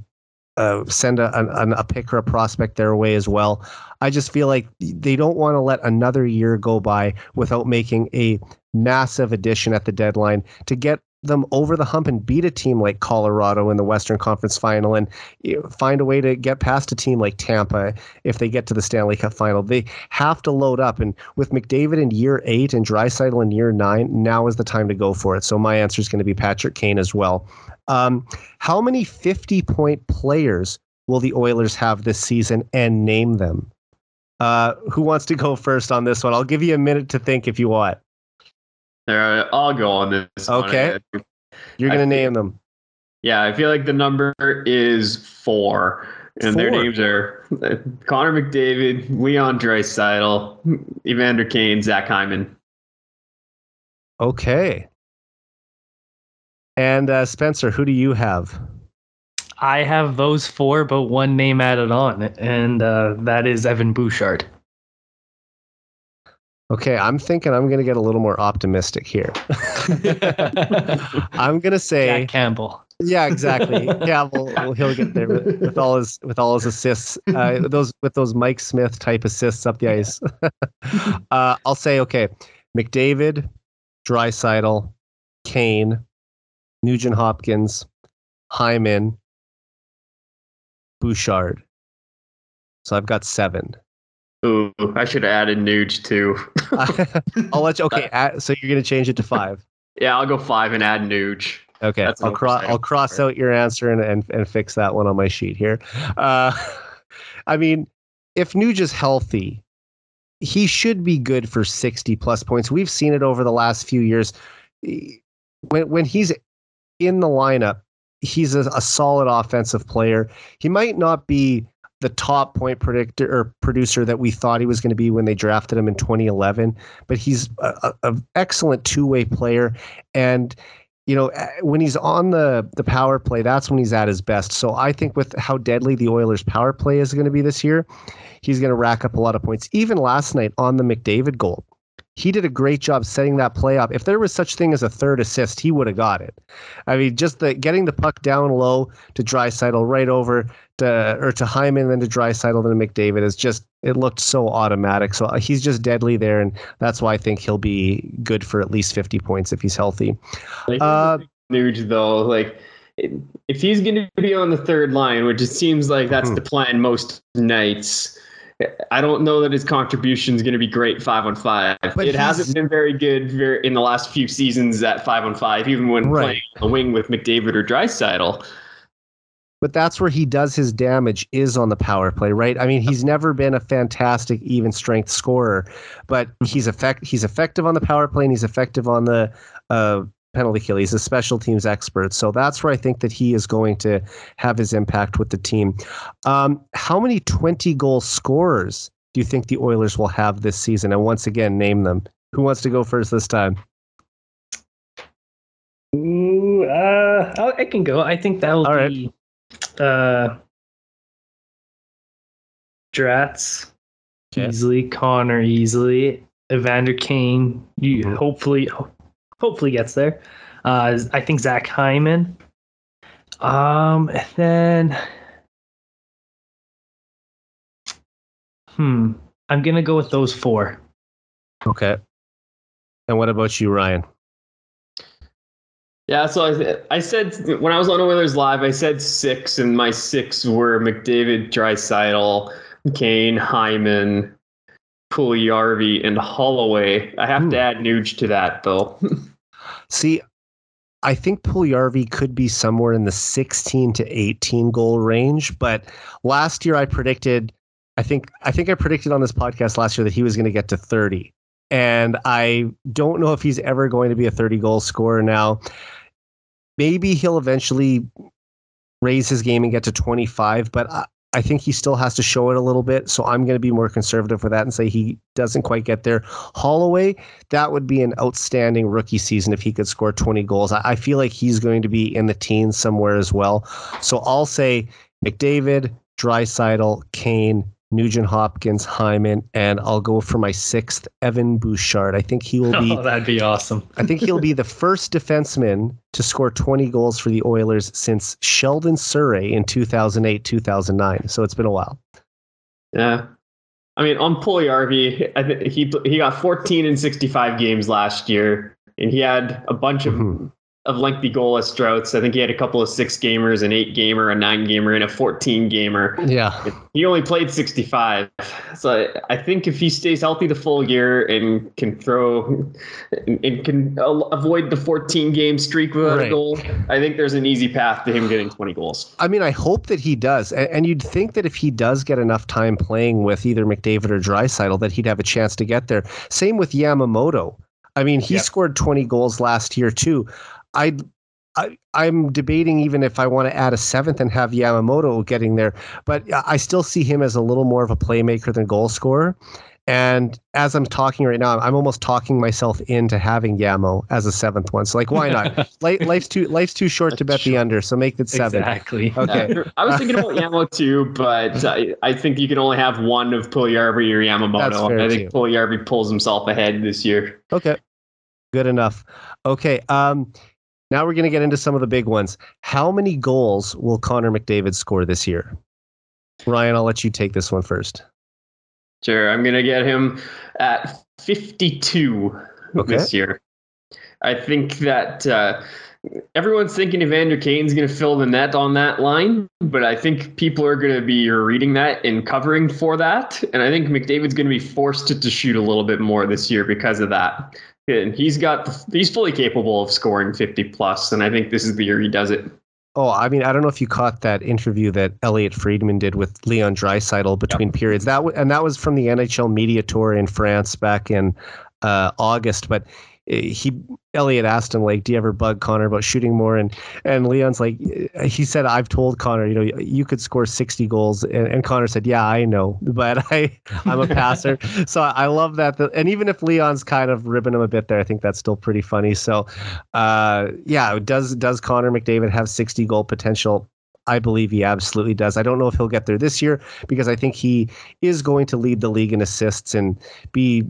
uh, send a, a, a pick or a prospect their way as well. I just feel like they don't want to let another year go by without making a massive addition at the deadline to get them over the hump and beat a team like Colorado in the Western Conference Final and find a way to get past a team like Tampa if they get to the Stanley Cup Final. They have to load up, and with McDavid in year eight and Draisaitl in year nine, now is the time to go for it. So my answer is going to be Patrick Kane as well. Um, how many 50 point players will the Oilers have this season and name them? Uh, who wants to go first on this one? I'll give you a minute to think if you want. There, I'll go on this. Okay. One. You're going to name them. Yeah, I feel like the number is four. And four. their names are uh, Connor McDavid, Leon Draisaitl, Evander Kane, Zach Hyman. Okay. And uh, Spencer, who do you have? I have those four, but one name added on, and uh, that is Evan Bouchard. Okay, I'm thinking I'm going to get a little more optimistic here. I'm going to say Jack Campbell. Yeah, exactly. Yeah, well, well he'll get there with, with, all his with all his assists. Uh, those with those Mike Smith type assists up the ice. uh, I'll say okay, McDavid, Draisaitl, Kane, Nugent Hopkins, Hyman, Bouchard. So I've got seven. Ooh, I should have added Nuge too. I'll let you. Okay, add, so you're gonna change it to five. Yeah, I'll go five and add Nuge. Okay, That's I'll cross. I'll cross out your answer and, and and fix that one on my sheet here. Uh, I mean, if Nuge is healthy, he should be good for 60 plus points. We've seen it over the last few years. When when he's in the lineup, he's a, a solid offensive player. He might not be the top point predictor or producer that we thought he was going to be when they drafted him in 2011. But he's an excellent two way player, and you know when he's on the the power play, that's when he's at his best. So I think with how deadly the Oilers' power play is going to be this year, he's going to rack up a lot of points. Even last night on the McDavid goal, he did a great job setting that play up. If there was such thing as a third assist, he would have got it. I mean, just the getting the puck down low to Draisaitl right over to or to Hyman then to Draisaitl then to McDavid is just it looked so automatic. So uh, he's just deadly there, and that's why I think he'll be good for at least fifty points if he's healthy. Like, uh, Nuge though, like if he's going to be on the third line, which it seems like that's hmm. the plan most nights I don't know that his contribution is going to be great five on five. But it hasn't been very good in the last few seasons at five on five, even when right. playing the wing with McDavid or Draisaitl. But that's where he does his damage is on the power play, right? I mean, he's never been a fantastic even strength scorer, but he's effect he's effective on the power play and he's effective on the uh, penalty kill. He's a special teams expert. So that's where I think that he is going to have his impact with the team. Um, how many 20 goal scorers do you think the Oilers will have this season? And once again, name them. Who wants to go first this time? Ooh, uh, I can go. I think that will All be right. uh, Drats okay. easily, Connor easily, Evander Kane. You mm-hmm. hopefully hopefully gets there. Uh, I think Zach Hyman. Um, and then, hmm, I'm gonna go with those four. Okay. And what about you, Ryan? Yeah, so I, I said when I was on Oilers Live, I said six, and my six were McDavid, Draisaitl, Kane, Hyman, Puljujarvi, and Holloway. I have Ooh. to hmm. add Nuge to that, though. See, I think Puljujarvi could be somewhere in the 16 to 18 goal range, but last year I predicted I think I think I predicted on this podcast last year that he was going to get to 30. And I don't know if he's ever going to be a 30 goal scorer now. maybe he'll eventually raise his game and get to 25, but I, I think he still has to show it a little bit. So I'm going to be more conservative with that and say he doesn't quite get there. Holloway, that would be an outstanding rookie season if he could score 20 goals. I, I feel like he's going to be in the teens somewhere as well. So I'll say McDavid, Draisaitl, Kane, Nugent Hopkins, Hyman, and I'll go for my sixth, Evan Bouchard. I think he will be. Oh, that'd be awesome. I think he'll be the first defenseman to score 20 goals for the Oilers since Sheldon Souray in 2008, 2009. So it's been a while. Yeah. I mean, on Puljujarvi, I he he got 14 in 65 games last year, and he had a bunch of Mhm. Of lengthy goalless droughts. I think he had a couple of six gamers, an eight gamer, a nine gamer, and a 14 gamer. Yeah. He only played 65. So I, I think if he stays healthy the full year and can throw and, and can avoid the 14 game streak without Right. a goal, I think there's an easy path to him getting 20 goals. I mean, I hope that he does. And, and you'd think that if he does get enough time playing with either McDavid or Draisaitl, that he'd have a chance to get there. Same with Yamamoto. I mean, he Yep. scored 20 goals last year, too. I, I, I'm debating even if I want to add a seventh and have Yamamoto getting there, but I still see him as a little more of a playmaker than goal scorer. And as I'm talking right now, I'm almost talking myself into having Yamo as a seventh one. So like, why not? Life, life's too life's too short to bet the under, so make it seven. Exactly. Okay. Yeah, I was thinking about Yamo too, but I, I think you can only have one of Puljujarvi or That's Yamamoto. fair, I think too. Puljujarvi pulls himself ahead this year. Okay. Good enough. Okay. Um, now we're going to get into some of the big ones. How many goals will Connor McDavid score this year? Ryan, I'll let you take this one first. Sure, I'm gonna get him at 52 Okay. this year. I think that uh, everyone's thinking Evander Kane's gonna fill the net on that line, but I think people are gonna be reading that and covering for that, and I think McDavid's gonna be forced to, to shoot a little bit more this year because of that. And he's got he's fully capable of scoring 50 plus, and I think this is the year he does it. Oh, I mean, I don't know if you caught that interview that Elliotte Friedman did with Leon Draisaitl between periods. That w- and that was from the NHL media tour in France back in uh, August. But he Elliotte asked him like, "Do you ever bug Connor about shooting more?" And and Leon's like, he said, "I've told Connor, you know, you could score sixty goals." And, and Connor said, "Yeah, I know, but I I'm a passer." so I love that. The, and even if Leon's kind of ribbing him a bit there, I think that's still pretty funny. So uh, yeah, does does Connor McDavid have 60 goal potential? I believe he absolutely does. I don't know if he'll get there this year because I think he is going to lead the league in assists and be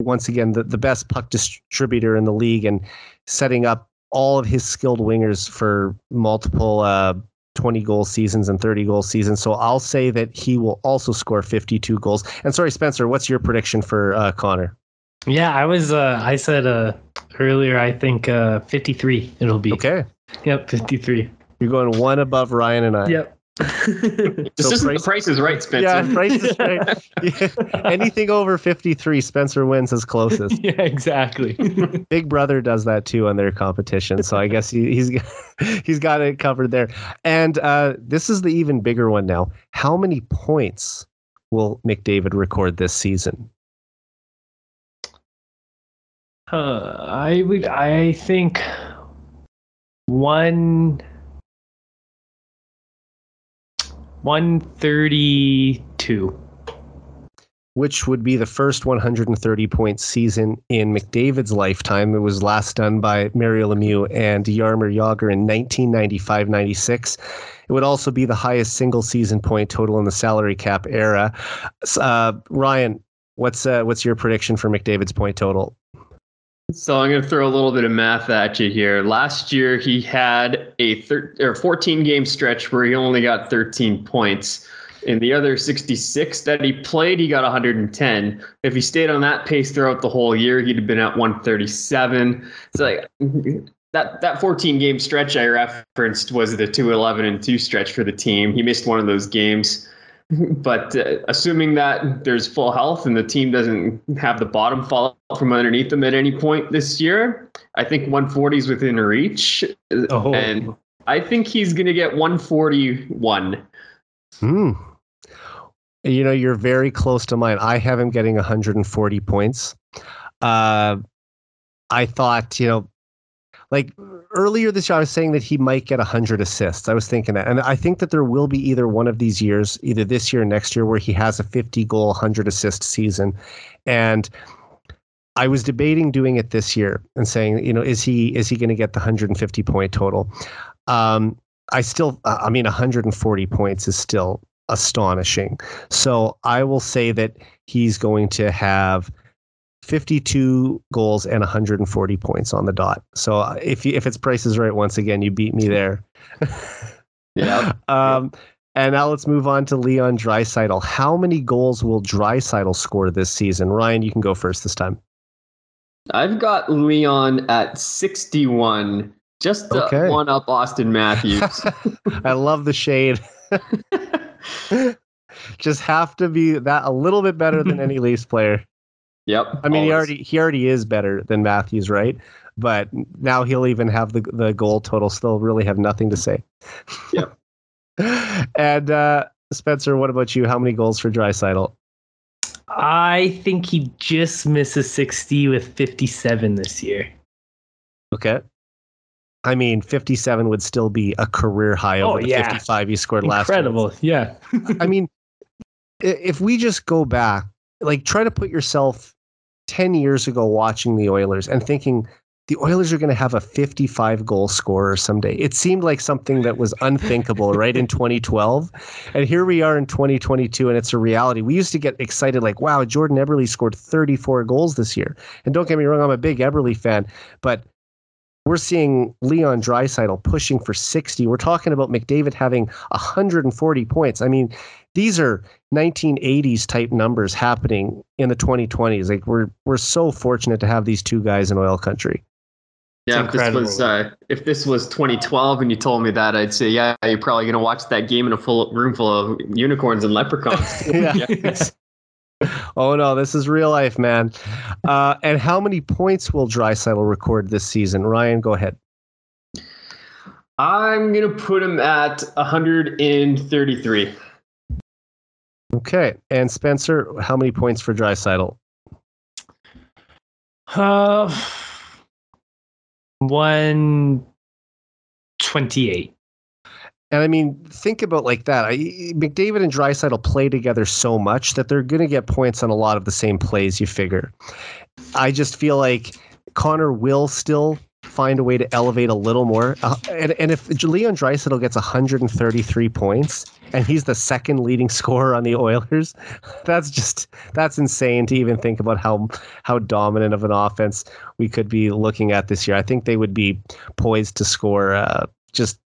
once again the, the best puck distributor in the league and setting up all of his skilled wingers for multiple uh, 20 goal seasons and 30 goal seasons. So I'll say that he will also score 52 goals. And sorry, Spencer, what's your prediction for uh, Connor? Yeah, I was. Uh, I said uh, earlier. I think uh, 53. It'll be. Okay. Yep, 53. You're going one above Ryan and I. Yep. This So isn't price- the price is right, Spencer. Yeah, price is right. Yeah. Anything over 53, Spencer wins his closest. yeah, exactly. Big Brother does that too on their competition, so I guess he, he's he's got it covered there. And uh, this is the even bigger one now. How many points will McDavid record this season? Uh, I would. I think one. One thirty-two. Which would be the first 130 point season in McDavid's lifetime. It was last done by Mario Lemieux and Jaromir Jagr in 1995 96. It would also be the highest single season point total in the salary cap era. Uh, Ryan, what's uh, what's your prediction for McDavid's point total? So I'm going to throw a little bit of math at you here. Last year he had a thir- or 14 game stretch where he only got 13 points. In the other 66 that he played, he got 110. If he stayed on that pace throughout the whole year, he'd have been at 137. So like that that 14 game stretch I referenced was the 211 and 2 stretch for the team. He missed one of those games. But uh, assuming that there's full health and the team doesn't have the bottom fall out from underneath them at any point this year, I think 140 is within reach. Oh, And I think he's going to get 141. Hmm. You know, you're very close to mine. I have him getting 140 points. Uh, I thought, you know, like earlier this year, I was saying that he might get 100 assists. I was thinking that. And I think that there will be either one of these years, either this year or next year, where he has a 50 goal, 100 assist season. And I was debating doing it this year and saying, you know, is he is he going to get the 150 point total? Um, I still, I mean, 140 points is still astonishing. So I will say that he's going to have 52 goals and 140 points on the dot. So uh, if you, if its price is right, once again, you beat me there. yeah. Um, and now let's move on to Leon Draisaitl. How many goals will Draisaitl score this season? Ryan, you can go first this time. I've got Leon at 61, just okay. one up Austin Matthews. I love the shade. just have to be that a little bit better than any Leafs player. Yep. I mean, always. he already he already is better than Matthews, right? But now he'll even have the the goal total. Still, really have nothing to say. Yep. and uh, Spencer, what about you? How many goals for Draisaitl? I think he just misses 60 with 57 this year. Okay. I mean, 57 would still be a career high over oh, the yeah. 55 he scored Incredible. last year. Incredible. Yeah. I mean, if we just go back, like try to put yourself 10 years ago watching the Oilers and thinking the Oilers are going to have a 55 goal scorer someday. It seemed like something that was unthinkable, right, in 2012. And here we are in 2022, and it's a reality. We used to get excited, like, wow, Jordan Eberle scored 34 goals this year. And don't get me wrong, I'm a big Eberle fan, but we're seeing Leon Draisaitl pushing for 60. We're talking about McDavid having 140 points. I mean, these are 1980s type numbers happening in the 2020s. Like we're we're so fortunate to have these two guys in oil country. Yeah, if this was uh, if this was 2012 and you told me that, I'd say, yeah, you're probably gonna watch that game in a full room full of unicorns and leprechauns. yeah. oh no, this is real life, man. Uh, and how many points will Draisaitl record this season? Ryan, go ahead. I'm gonna put him at 133. Okay, and Spencer, how many points for Draisaitl? Uh, one twenty-eight. And I mean, think about like that. I, McDavid and Draisaitl play together so much that they're going to get points on a lot of the same plays. You figure. I just feel like Connor will still find a way to elevate a little more. Uh, and, and if Leon Draisaitl gets 133 points and he's the second leading scorer on the Oilers, that's just that's insane to even think about how how dominant of an offense we could be looking at this year. I think they would be poised to score uh, just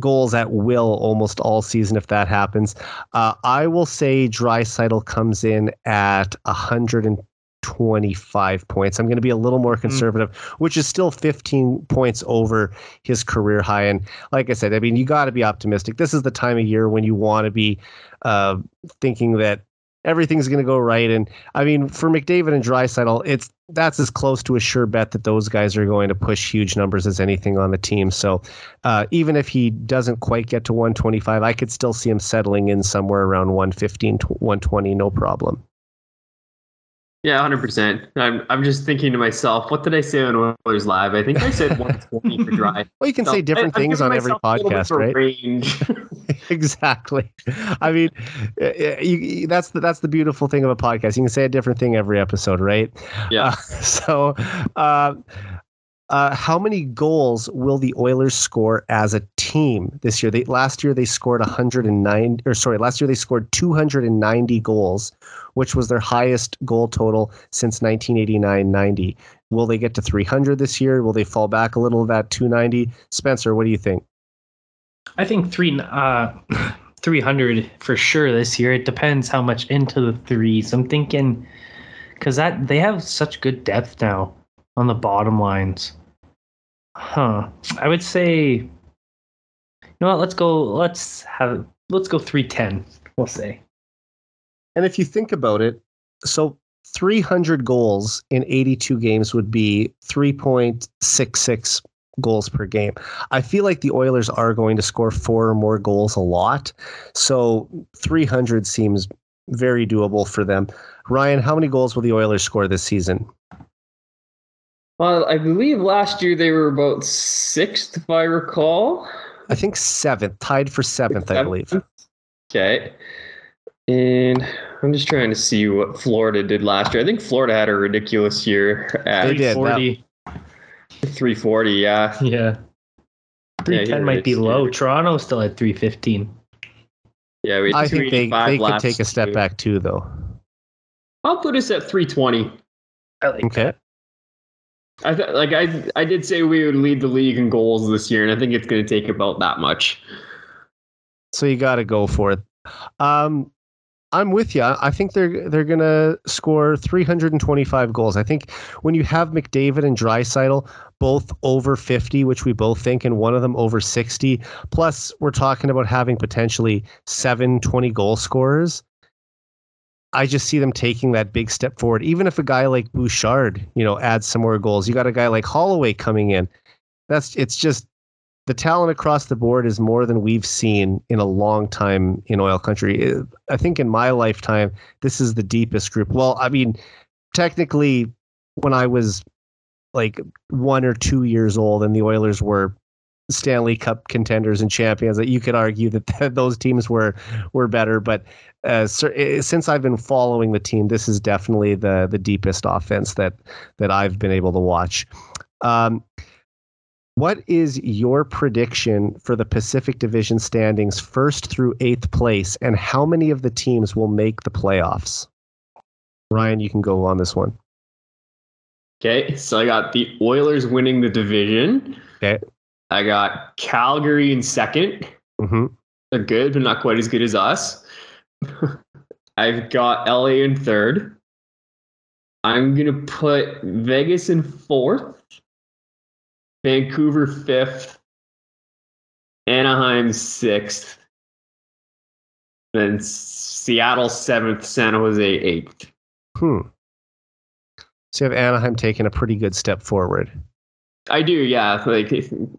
goals at will almost all season if that happens. Uh, I will say Draisaitl comes in at 125 points. I'm going to be a little more hmm. conservative, mm. which is still 15 points over his career high. And like I said, I mean, you got to be optimistic. This is the time of year when you want to be uh, thinking that everything's going to go right. And I mean, for McDavid and Draisaitl, it's that's as close to a sure bet that those guys are going to push huge numbers as anything on the team. So uh, even if he doesn't quite get to 125, I could still see him settling in somewhere around 115, 120, no problem. Yeah, hundred percent. I'm I'm just thinking to myself, what did I say on Oilers Live? I think I said 120 for dry. Well, you can so say different I, things on every podcast, right? Range. exactly. I mean, you, that's the that's the beautiful thing of a podcast. You can say a different thing every episode, right? Yeah. Uh, so, uh, uh, how many goals will the Oilers score as a team this year? They last year they scored 109 or sorry, last year they scored 290 goals, which was their highest goal total since 1989-90. Will they get to 300 this year? Will they fall back a little of that 290? Spencer, what do you think? I think three uh 300 for sure this year. It depends how much into the threes. I'm thinking because that they have such good depth now on the bottom lines. Huh. I would say you know what, let's go let's have let's go 310, we'll say. And if you think about it, so 300 goals in 82 games would be 3.66 goals per game. I feel like the Oilers are going to score four or more goals a lot. So 300 seems very doable for them. Ryan, how many goals will the Oilers score this season? Well, I believe last year they were about sixth, if I recall. I think seventh, tied for seventh, I believe. Okay. And I'm just trying to see what Florida did last year. I think Florida had a ridiculous year at They did. 340. 340. Yeah. Yeah. 310 you're might right, be low. yeah. Toronto still at 315. Yeah. We had I think they, 285 they could take a step year. back too, though. I'll put us at 320. I like Okay. I th- like I I did say we would lead the league in goals this year, and I think it's going to take about that much. So you got to go for it. Um, I'm with you. I think they're they're gonna score 325 goals. I think when you have McDavid and Draisaitl both over 50, which we both think, and one of them over 60, plus we're talking about having potentially seven 20 goal scorers. I just see them taking that big step forward. Even if a guy like Bouchard, you know, adds some more goals, you got a guy like Holloway coming in. That's it's just the talent across the board is more than we've seen in a long time in oil country. I think in my lifetime, this is the deepest group. Well, I mean, technically, when I was like one or two years old and the Oilers were Stanley Cup contenders and champions, that you could argue that those teams were were better. But uh, eh, since I've been following the team, this is definitely the the deepest offense that that I've been able to watch. Um, what is your prediction for the Pacific Division standings first through eighth place, and how many of the teams will make the playoffs? Ryan, you can go on this one. Okay, so I got the Oilers winning the division. Okay. I got Calgary in second. hmm They're good, but not quite as good as us. I've got LA in third. I'm gonna put Vegas in fourth, Vancouver fifth, Anaheim sixth, then Seattle seventh, San Jose eighth. Hmm. So you have Anaheim taking a pretty good step forward. I do, yeah. Like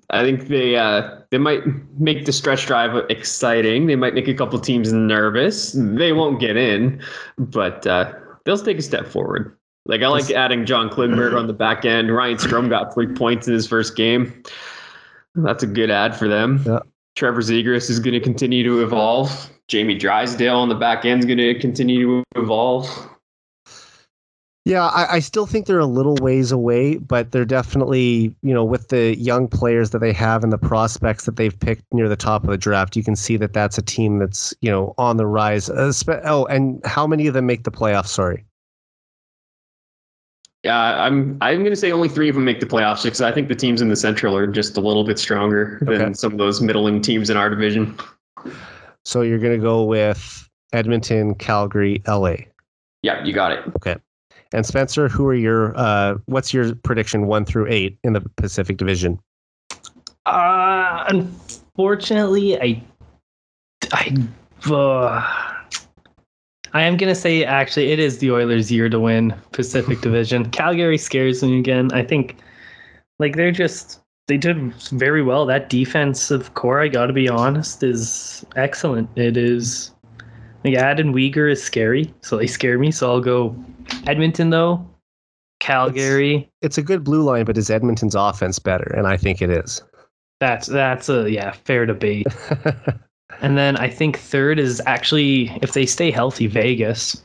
I think they uh, they might make the stretch drive exciting. They might make a couple teams nervous. They won't get in, but uh, they'll take a step forward. Like I like adding John Klingberg on the back end. Ryan Strome got three points in his first game. That's a good ad for them. Yeah. Trevor Zegras is going to continue to evolve. Jamie Drysdale on the back end is going to continue to evolve. Yeah, I, I still think they're a little ways away, but they're definitely, you know, with the young players that they have and the prospects that they've picked near the top of the draft, you can see that that's a team that's, you know, on the rise. Uh, oh, and how many of them make the playoffs? Sorry. Yeah, I'm I'm going to say only three of them make the playoffs because I think the teams in the Central are just a little bit stronger Okay. than some of those middling teams in our division. So you're going to go with Edmonton, Calgary, LA. Yeah, you got it. And Spencer, who are your, uh, what's your prediction one through eight in the Pacific Division? Uh, unfortunately, I, I, uh, I am gonna say actually it is the Oilers' year to win Pacific Division. Calgary scares me again. I think, like they're just they did very well. That defensive core, I got to be honest, is excellent. It is. Like Adam Weegar is scary, so they scare me. So I'll go Edmonton though, Calgary. It's a good blue line, but is Edmonton's offense better? And I think it is. That's that's a yeah fair debate. And then I think third is actually if they stay healthy, Vegas.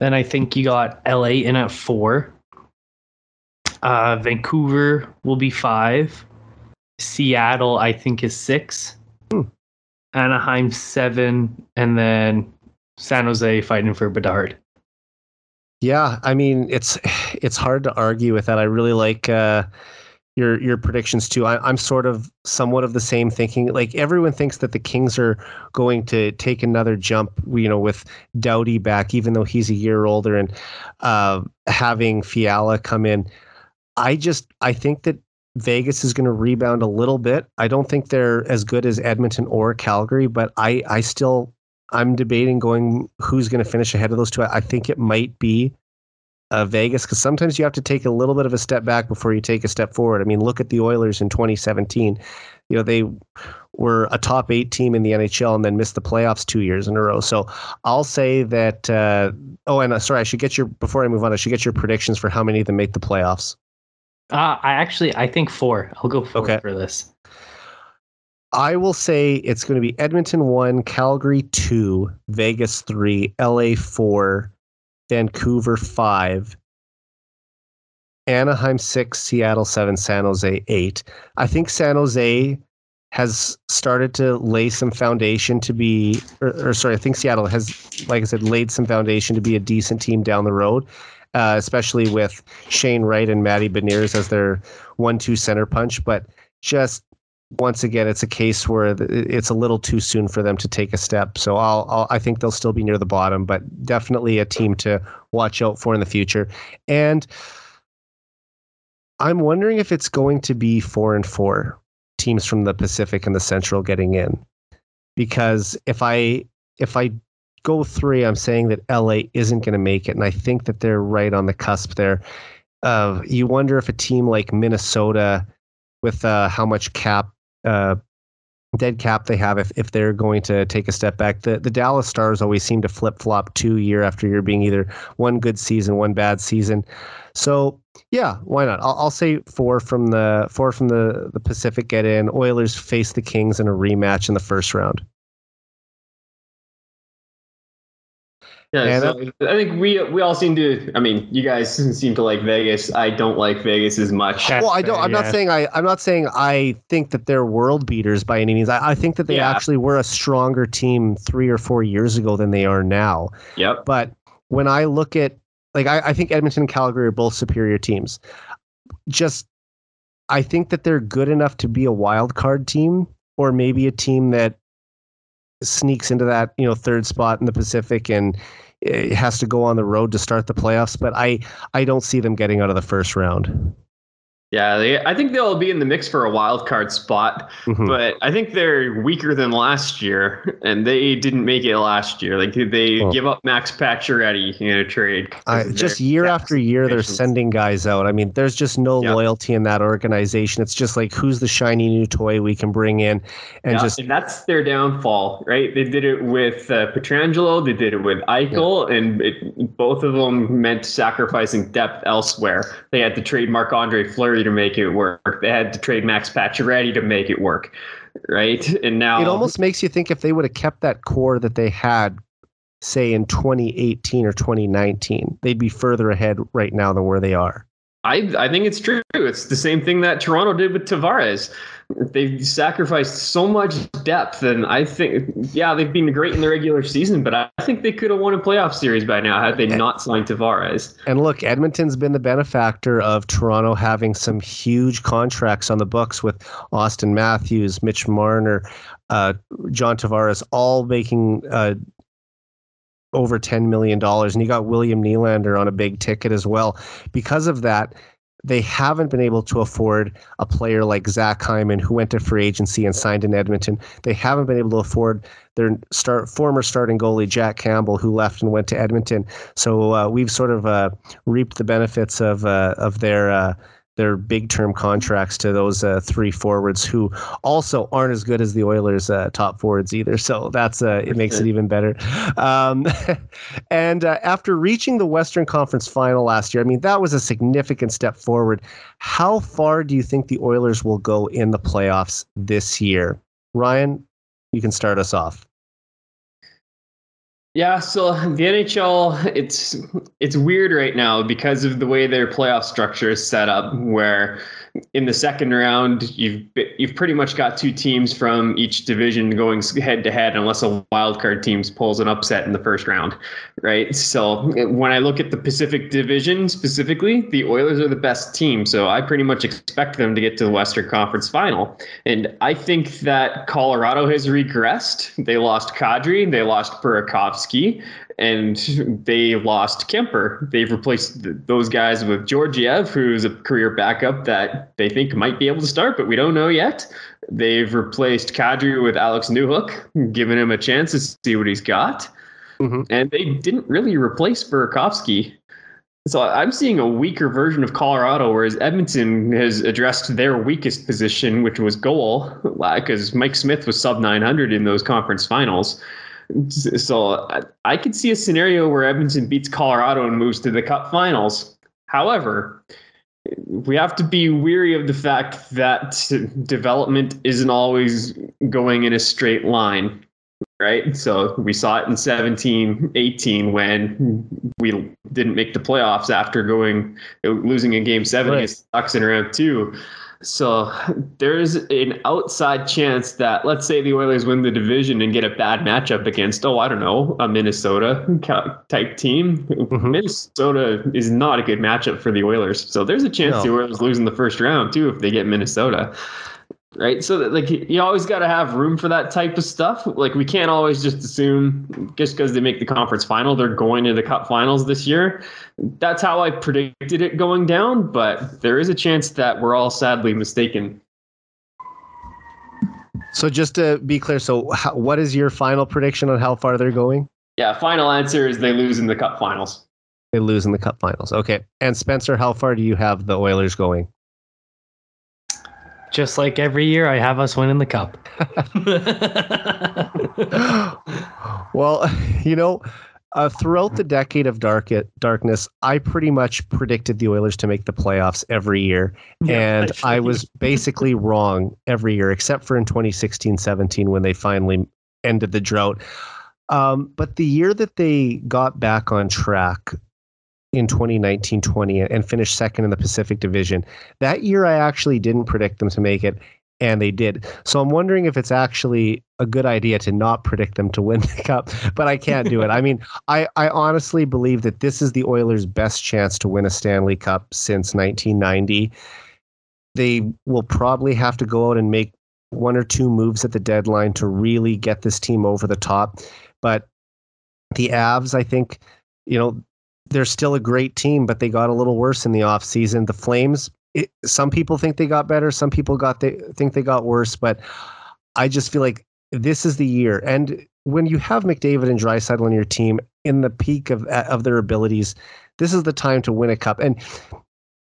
Then I think you got LA in at four. Uh, Vancouver will be five. Seattle, I think, is six. Hmm. Anaheim seven, and then San Jose fighting for Bedard. Yeah, I mean it's it's hard to argue with that. I really like uh, your your predictions too. I, I'm sort of somewhat of the same thinking. Like everyone thinks that the Kings are going to take another jump, you know, with Doughty back, even though he's a year older, and uh, having Fiala come in. I just I think that Vegas is going to rebound a little bit. I don't think they're as good as Edmonton or Calgary, but I I still I'm debating going who's going to finish ahead of those two. I, think it might be uh, Vegas because sometimes you have to take a little bit of a step back before you take a step forward. I mean, look at the Oilers in 2017. You know, they were a top eight team in the NHL and then missed the playoffs two years in a row. So I'll say that. Uh, oh, and uh, sorry, I should get your before I move on. I should get your predictions for how many of them make the playoffs. Uh, I actually I think four. I'll go four Okay. for this. I will say it's going to be Edmonton one, Calgary two, Vegas three, LA four, Vancouver five, Anaheim six, Seattle seven, San Jose eight. I think San Jose has started to lay some foundation to be, or, or sorry, I think Seattle has, like I said, laid some foundation to be a decent team down the road, uh, especially with Shane Wright and Matty Beniers as their one-two center punch. But just once again, it's a case where it's a little too soon for them to take a step. So I'll, I'll I think they'll still be near the bottom, but definitely a team to watch out for in the future. And I'm wondering if it's going to be four and four teams from the Pacific and the Central getting in, because if I if I go three, I'm saying that LA isn't going to make it, and I think that they're right on the cusp there. Uh, you wonder if a team like Minnesota, with uh, how much cap uh, dead cap they have if, if they're going to take a step back. The the Dallas Stars always seem to flip flop two year after year, being either one good season, one bad season. So yeah, why not? I'll, I'll say four from the four from the the Pacific get in. Oilers face the Kings in a rematch in the first round. Yeah, so I think we we all seem to. I mean, you guys seem to like Vegas. I don't like Vegas as much. That's well, I don't. I'm not saying I. I'm not saying I think that they're world beaters by any means. I, I think that they Yeah. actually were a stronger team three or four years ago than they are now. Yep. But when I look at like I, I think Edmonton and Calgary are both superior teams. Just I think that they're good enough to be a wild card team or maybe a team that sneaks into that, you know, third spot in the Pacific and it has to go on the road to start the playoffs, but I I don't see them getting out of the first round. Yeah, they, I think they'll be in the mix for a wild card spot, Mhm. but I think they're weaker than last year, and they didn't make it last year. Like they Well- give up Max Pacioretty in a trade. I, just year after year, they're sending guys out. I mean, there's just no Yeah. loyalty in that organization. It's just like who's the shiny new toy we can bring in, and Yeah, just and that's their downfall, right? They did it with uh, Pietrangelo, they did it with Eichel, and it, both of them meant sacrificing depth elsewhere. They had to trade Marc Andre Fleury to make it work. They had to trade Max Pacioretty to make it work, right? And now it almost makes you think if they would have kept that core that they had, say in 2018 or 2019, they'd be further ahead right now than where they are. I I think it's true. It's the same thing that Toronto did with Tavares. They've sacrificed so much depth, and I think, yeah, they've been great in the regular season, but I think they could have won a playoff series by now had they not signed Tavares. And look, Edmonton's been the benefactor of Toronto having some huge contracts on the books with Austin Matthews, Mitch Marner, uh, John Tavares, all making uh, over $10 million. And you got William Nylander on a big ticket as well. Because of that, they haven't been able to afford a player like Zach Hyman, who went to free agency and signed in Edmonton. They haven't been able to afford their start former starting goalie Jack Campbell, who left and went to Edmonton. So uh, we've sort of uh, reaped the benefits of uh, of their uh, their big term contracts to those uh, three forwards who also aren't as good as the Oilers' uh, top forwards either. So that's uh, it makes it even better. Um, and uh, after reaching the Western Conference Final last year, I mean that was a significant step forward. How far do you think the Oilers will go in the playoffs this year? Ryan, you can start us off. Yeah, so the NHL it's it's weird right now because of the way their playoff structure is set up where in the second round you've you've pretty much got two teams from each division going head to head unless a wild card team pulls an upset in the first round, right? So when I look at the Pacific Division specifically, the Oilers are the best team, so I pretty much expect them to get to the Western Conference Final. And I think that Colorado has regressed. They lost Kadri, they lost Burakovsky, and they lost Kuemper. They've replaced th- those guys with Georgiev, who's a career backup that they think might be able to start, but we don't know yet. They've replaced Kadri with Alex Newhook, giving him a chance to see what he's got. Mhm. And they didn't really replace Burakovsky. So I'm seeing a weaker version of Colorado, whereas Edmonton has addressed their weakest position, which was goal, because Mike Smith was sub 900 in those conference finals. So I- I could see a scenario where Edmonton beats Colorado and moves to the Cup Finals. However, we have to be weary of the fact that development isn't always going in a straight line right? So we saw it in 17, 18 when we didn't make the playoffs after going losing in game seven right. against Ducks in round two. So there's an outside chance that let's say the Oilers win the division and get a bad matchup against oh I don't know a Minnesota type team. Mm-hmm. Minnesota is not a good matchup for the Oilers. So there's a chance no. the Oilers lose in the first round too if they get Minnesota right? So that, like you always got to have room for that type of stuff. Like we can't always just assume just because they make the conference final they're going to the cup finals this year. That's how i predicted it going down but there is a chance that we're all sadly mistaken. So just to be clear so how, what is your final prediction on how far they're going? Yeah final answer is they lose in the cup finals. They lose in the cup finals. Okay. And spencer how far do you have the oilers going just like every year, I have us winning the cup. well, you know, uh, throughout the decade of dark darkness, I pretty much predicted the Oilers to make the playoffs every year, yeah, and I was basically wrong every year, except for in 2016-17 when they finally ended the drought. Um, but the year that they got back on track, in 2019-20 and finished second in the Pacific Division. That year I actually didn't predict them to make it and they did. So I'm wondering if it's actually a good idea to not predict them to win the cup, but I can't do it. I mean, I, I honestly believe that this is the Oilers' best chance to win a Stanley Cup since 1990. They will probably have to go out and make one or two moves at the deadline to really get this team over the top. But the Avs, I think, you know, they're still a great team, but they got a little worse in the offseason. The Flames, it, some people think they got better, some people got they think they got worse, but I just feel like this is the year. And when you have McDavid and Draisaitl on your team in the peak of uh, of their abilities, this is the time to win a cup. And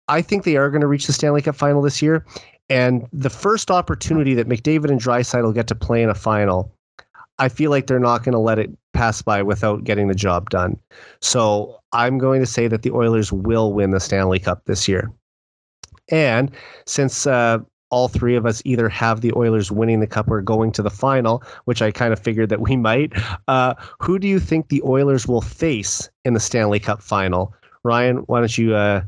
I think they are going to reach the Stanley Cup final this year. And the first opportunity that McDavid and Draisaitl get to play in a final, I feel like they're not going to let it pass by without getting the job done. So I'm going to say that the Oilers will win the Stanley Cup this year. And since uh, all three of us either have the Oilers winning the cup or going to the final, which I kind of figured that we might, uh, who do you think the Oilers will face in the Stanley Cup final? Ryan, why don't you uh,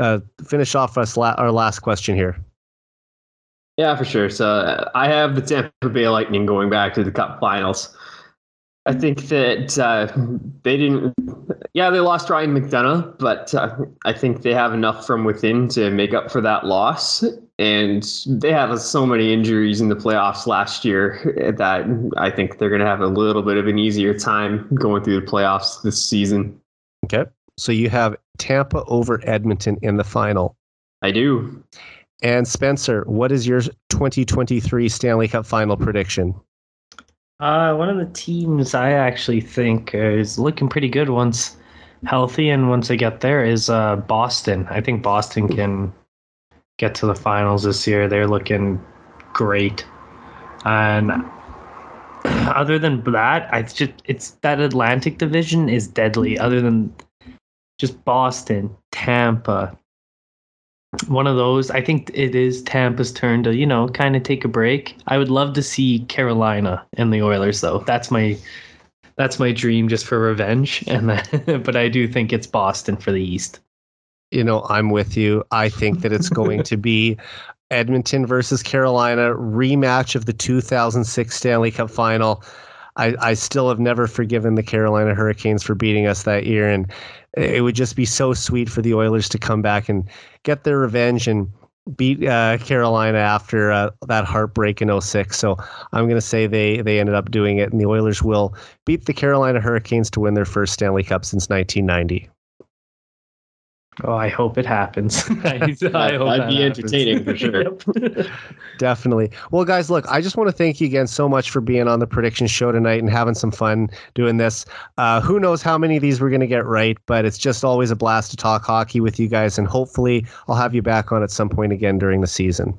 uh finish off us la- our last question here? Yeah, for sure. So uh, I have the Tampa Bay Lightning going back to the Cup Finals. I think that uh, they didn't. Yeah, they lost Ryan McDonagh, but uh, I think they have enough from within to make up for that loss. And they have so many injuries in the playoffs last year that I think they're going to have a little bit of an easier time going through the playoffs this season. Okay, so you have Tampa over Edmonton in the final. I do. And Spencer, what is your 2023 Stanley Cup final prediction? Uh, one of the teams I actually think is looking pretty good once healthy and once they get there is uh, Boston. I think Boston can get to the finals this year. They're looking great. And other than that, I just it's that Atlantic division is deadly. Other than just Boston, Tampa, one of those. I think it is Tampa's turn to, you know, kind of take a break. I would love to see Carolina and the Oilers though. That's my that's my dream just for revenge and but I do think it's Boston for the East. You know, I'm with you. I think that it's going to be Edmonton versus Carolina rematch of the 2006 Stanley Cup final. I, I still have never forgiven the Carolina Hurricanes for beating us that year. And it would just be so sweet for the Oilers to come back and get their revenge and beat uh, Carolina after uh, that heartbreak in 06. So I'm going to say they they ended up doing it, and the Oilers will beat the Carolina Hurricanes to win their first Stanley Cup since 1990. Oh, I hope it happens. I, I hope that'd be entertaining for sure. Definitely. Well, guys, look, I just want to thank you again so much for being on the prediction show tonight and having some fun doing this. Uh, who knows how many of these we're going to get right, but it's just always a blast to talk hockey with you guys, and hopefully, I'll have you back on at some point again during the season.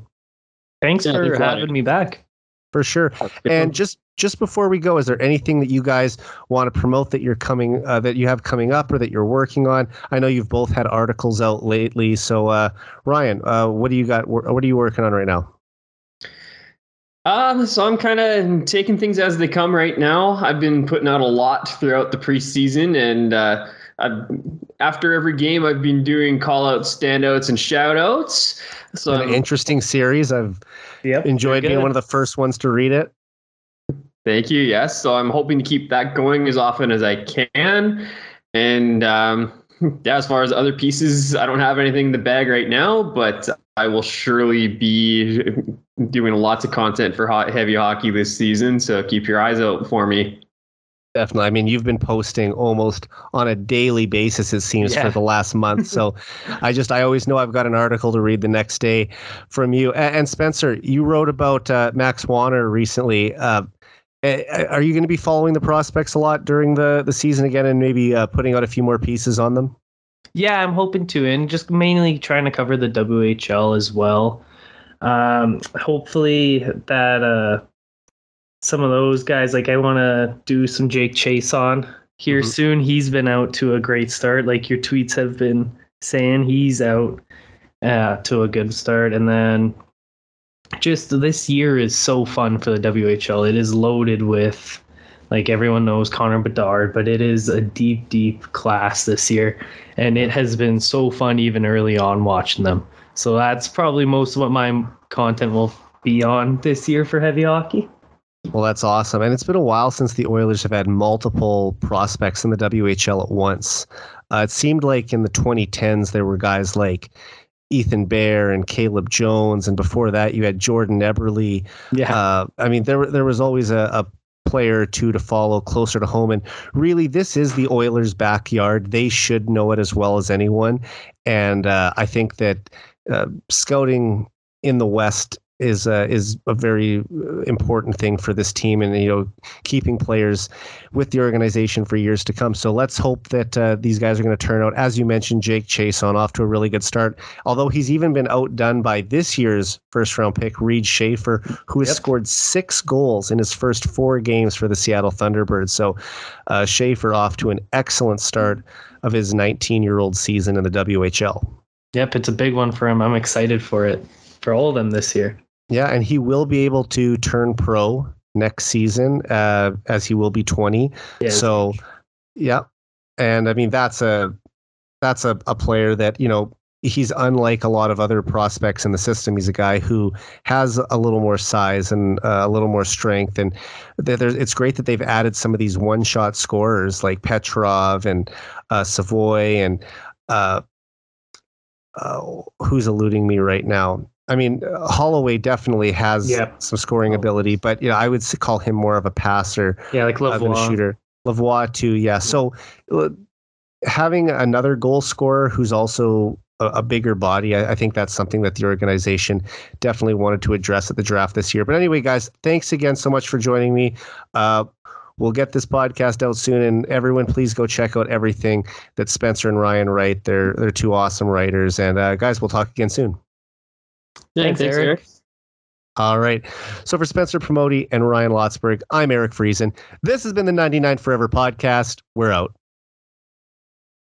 Thanks yeah, for having me back. For sure. And just just before we go, is there anything that you guys want to promote that you're coming uh, that you have coming up or that you're working on? I know you've both had articles out lately. So uh, Ryan, uh, what do you got? What are you working on right now? Um, so I'm kind of taking things as they come right now. I've been putting out a lot throughout the preseason, and uh, I've, after every game, I've been doing call outs, standouts, and shout outs. So an interesting series. I've yep, enjoyed being one of the first ones to read it. Thank you. Yes. So I'm hoping to keep that going as often as I can. And um, yeah, as far as other pieces, I don't have anything in the bag right now, but I will surely be doing lots of content for hot, heavy hockey this season. So keep your eyes out for me. Definitely. I mean, you've been posting almost on a daily basis, it seems, yeah. for the last month. So I just, I always know I've got an article to read the next day from you. And, Spencer, you wrote about uh, Max Wanner recently. Uh, are you going to be following the prospects a lot during the, the season again and maybe uh, putting out a few more pieces on them? Yeah, I'm hoping to, and just mainly trying to cover the WHL as well. Um, hopefully that uh, some of those guys, like I want to do some Jake Chiasson here mm-hmm. soon. He's been out to a great start, like your tweets have been saying. He's out uh, to a good start, and then just this year is so fun for the WHL. It is loaded with like everyone knows Connor Bedard, but it is a deep, deep class this year. And it has been so fun even early on watching them. So that's probably most of what my content will be on this year for heavy hockey. Well, that's awesome. And it's been a while since the Oilers have had multiple prospects in the WHL at once. Uh, it seemed like in the 2010s, there were guys like Ethan Bear and Caleb Jones, and before that, you had Jordan Eberle. Yeah, uh, I mean, there there was always a, a player or two to follow closer to home. And really, this is the Oilers' backyard. They should know it as well as anyone. And uh, I think that uh, scouting in the West is uh, is a very uh, important thing for this team, and you know, keeping players with the organization for years to come. So let's hope that uh, these guys are going to turn out. As you mentioned, Jake Chiasson off to a really good start. Although he's even been outdone by this year's first round pick Reid Schaefer, who has yep. scored six goals in his first four games for the Seattle Thunderbirds. So uh, Schaefer off to an excellent start of his 19 year old season in the WHL. Yep, it's a big one for him. I'm excited for it for all of them this year. Yeah, and he will be able to turn pro next season, uh, as he will be 20. Yeah, so, yeah, and I mean that's a that's a, a player that you know he's unlike a lot of other prospects in the system. He's a guy who has a little more size and uh, a little more strength, and it's great that they've added some of these one-shot scorers like Petrov and uh, Savoie and uh, uh who's eluding me right now. I mean, Holloway definitely has yep. some scoring ability, but you know, I would call him more of a passer. Yeah, like Lavoie. shooter. Lavoie too. Yeah. So having another goal scorer who's also a, a bigger body, I, I, think that's something that the organization definitely wanted to address at the draft this year. But anyway, guys, thanks again so much for joining me. Uh, we'll get this podcast out soon, and everyone, please go check out everything that Spencer and Ryan write. They're they're two awesome writers, and uh, guys, we'll talk again soon. Yeah, thanks, thanks Eric. Eric. All right. So for Spencer Promote and Ryan Lotsberg, I'm Eric Friesen. This has been the 99 Forever podcast. We're out.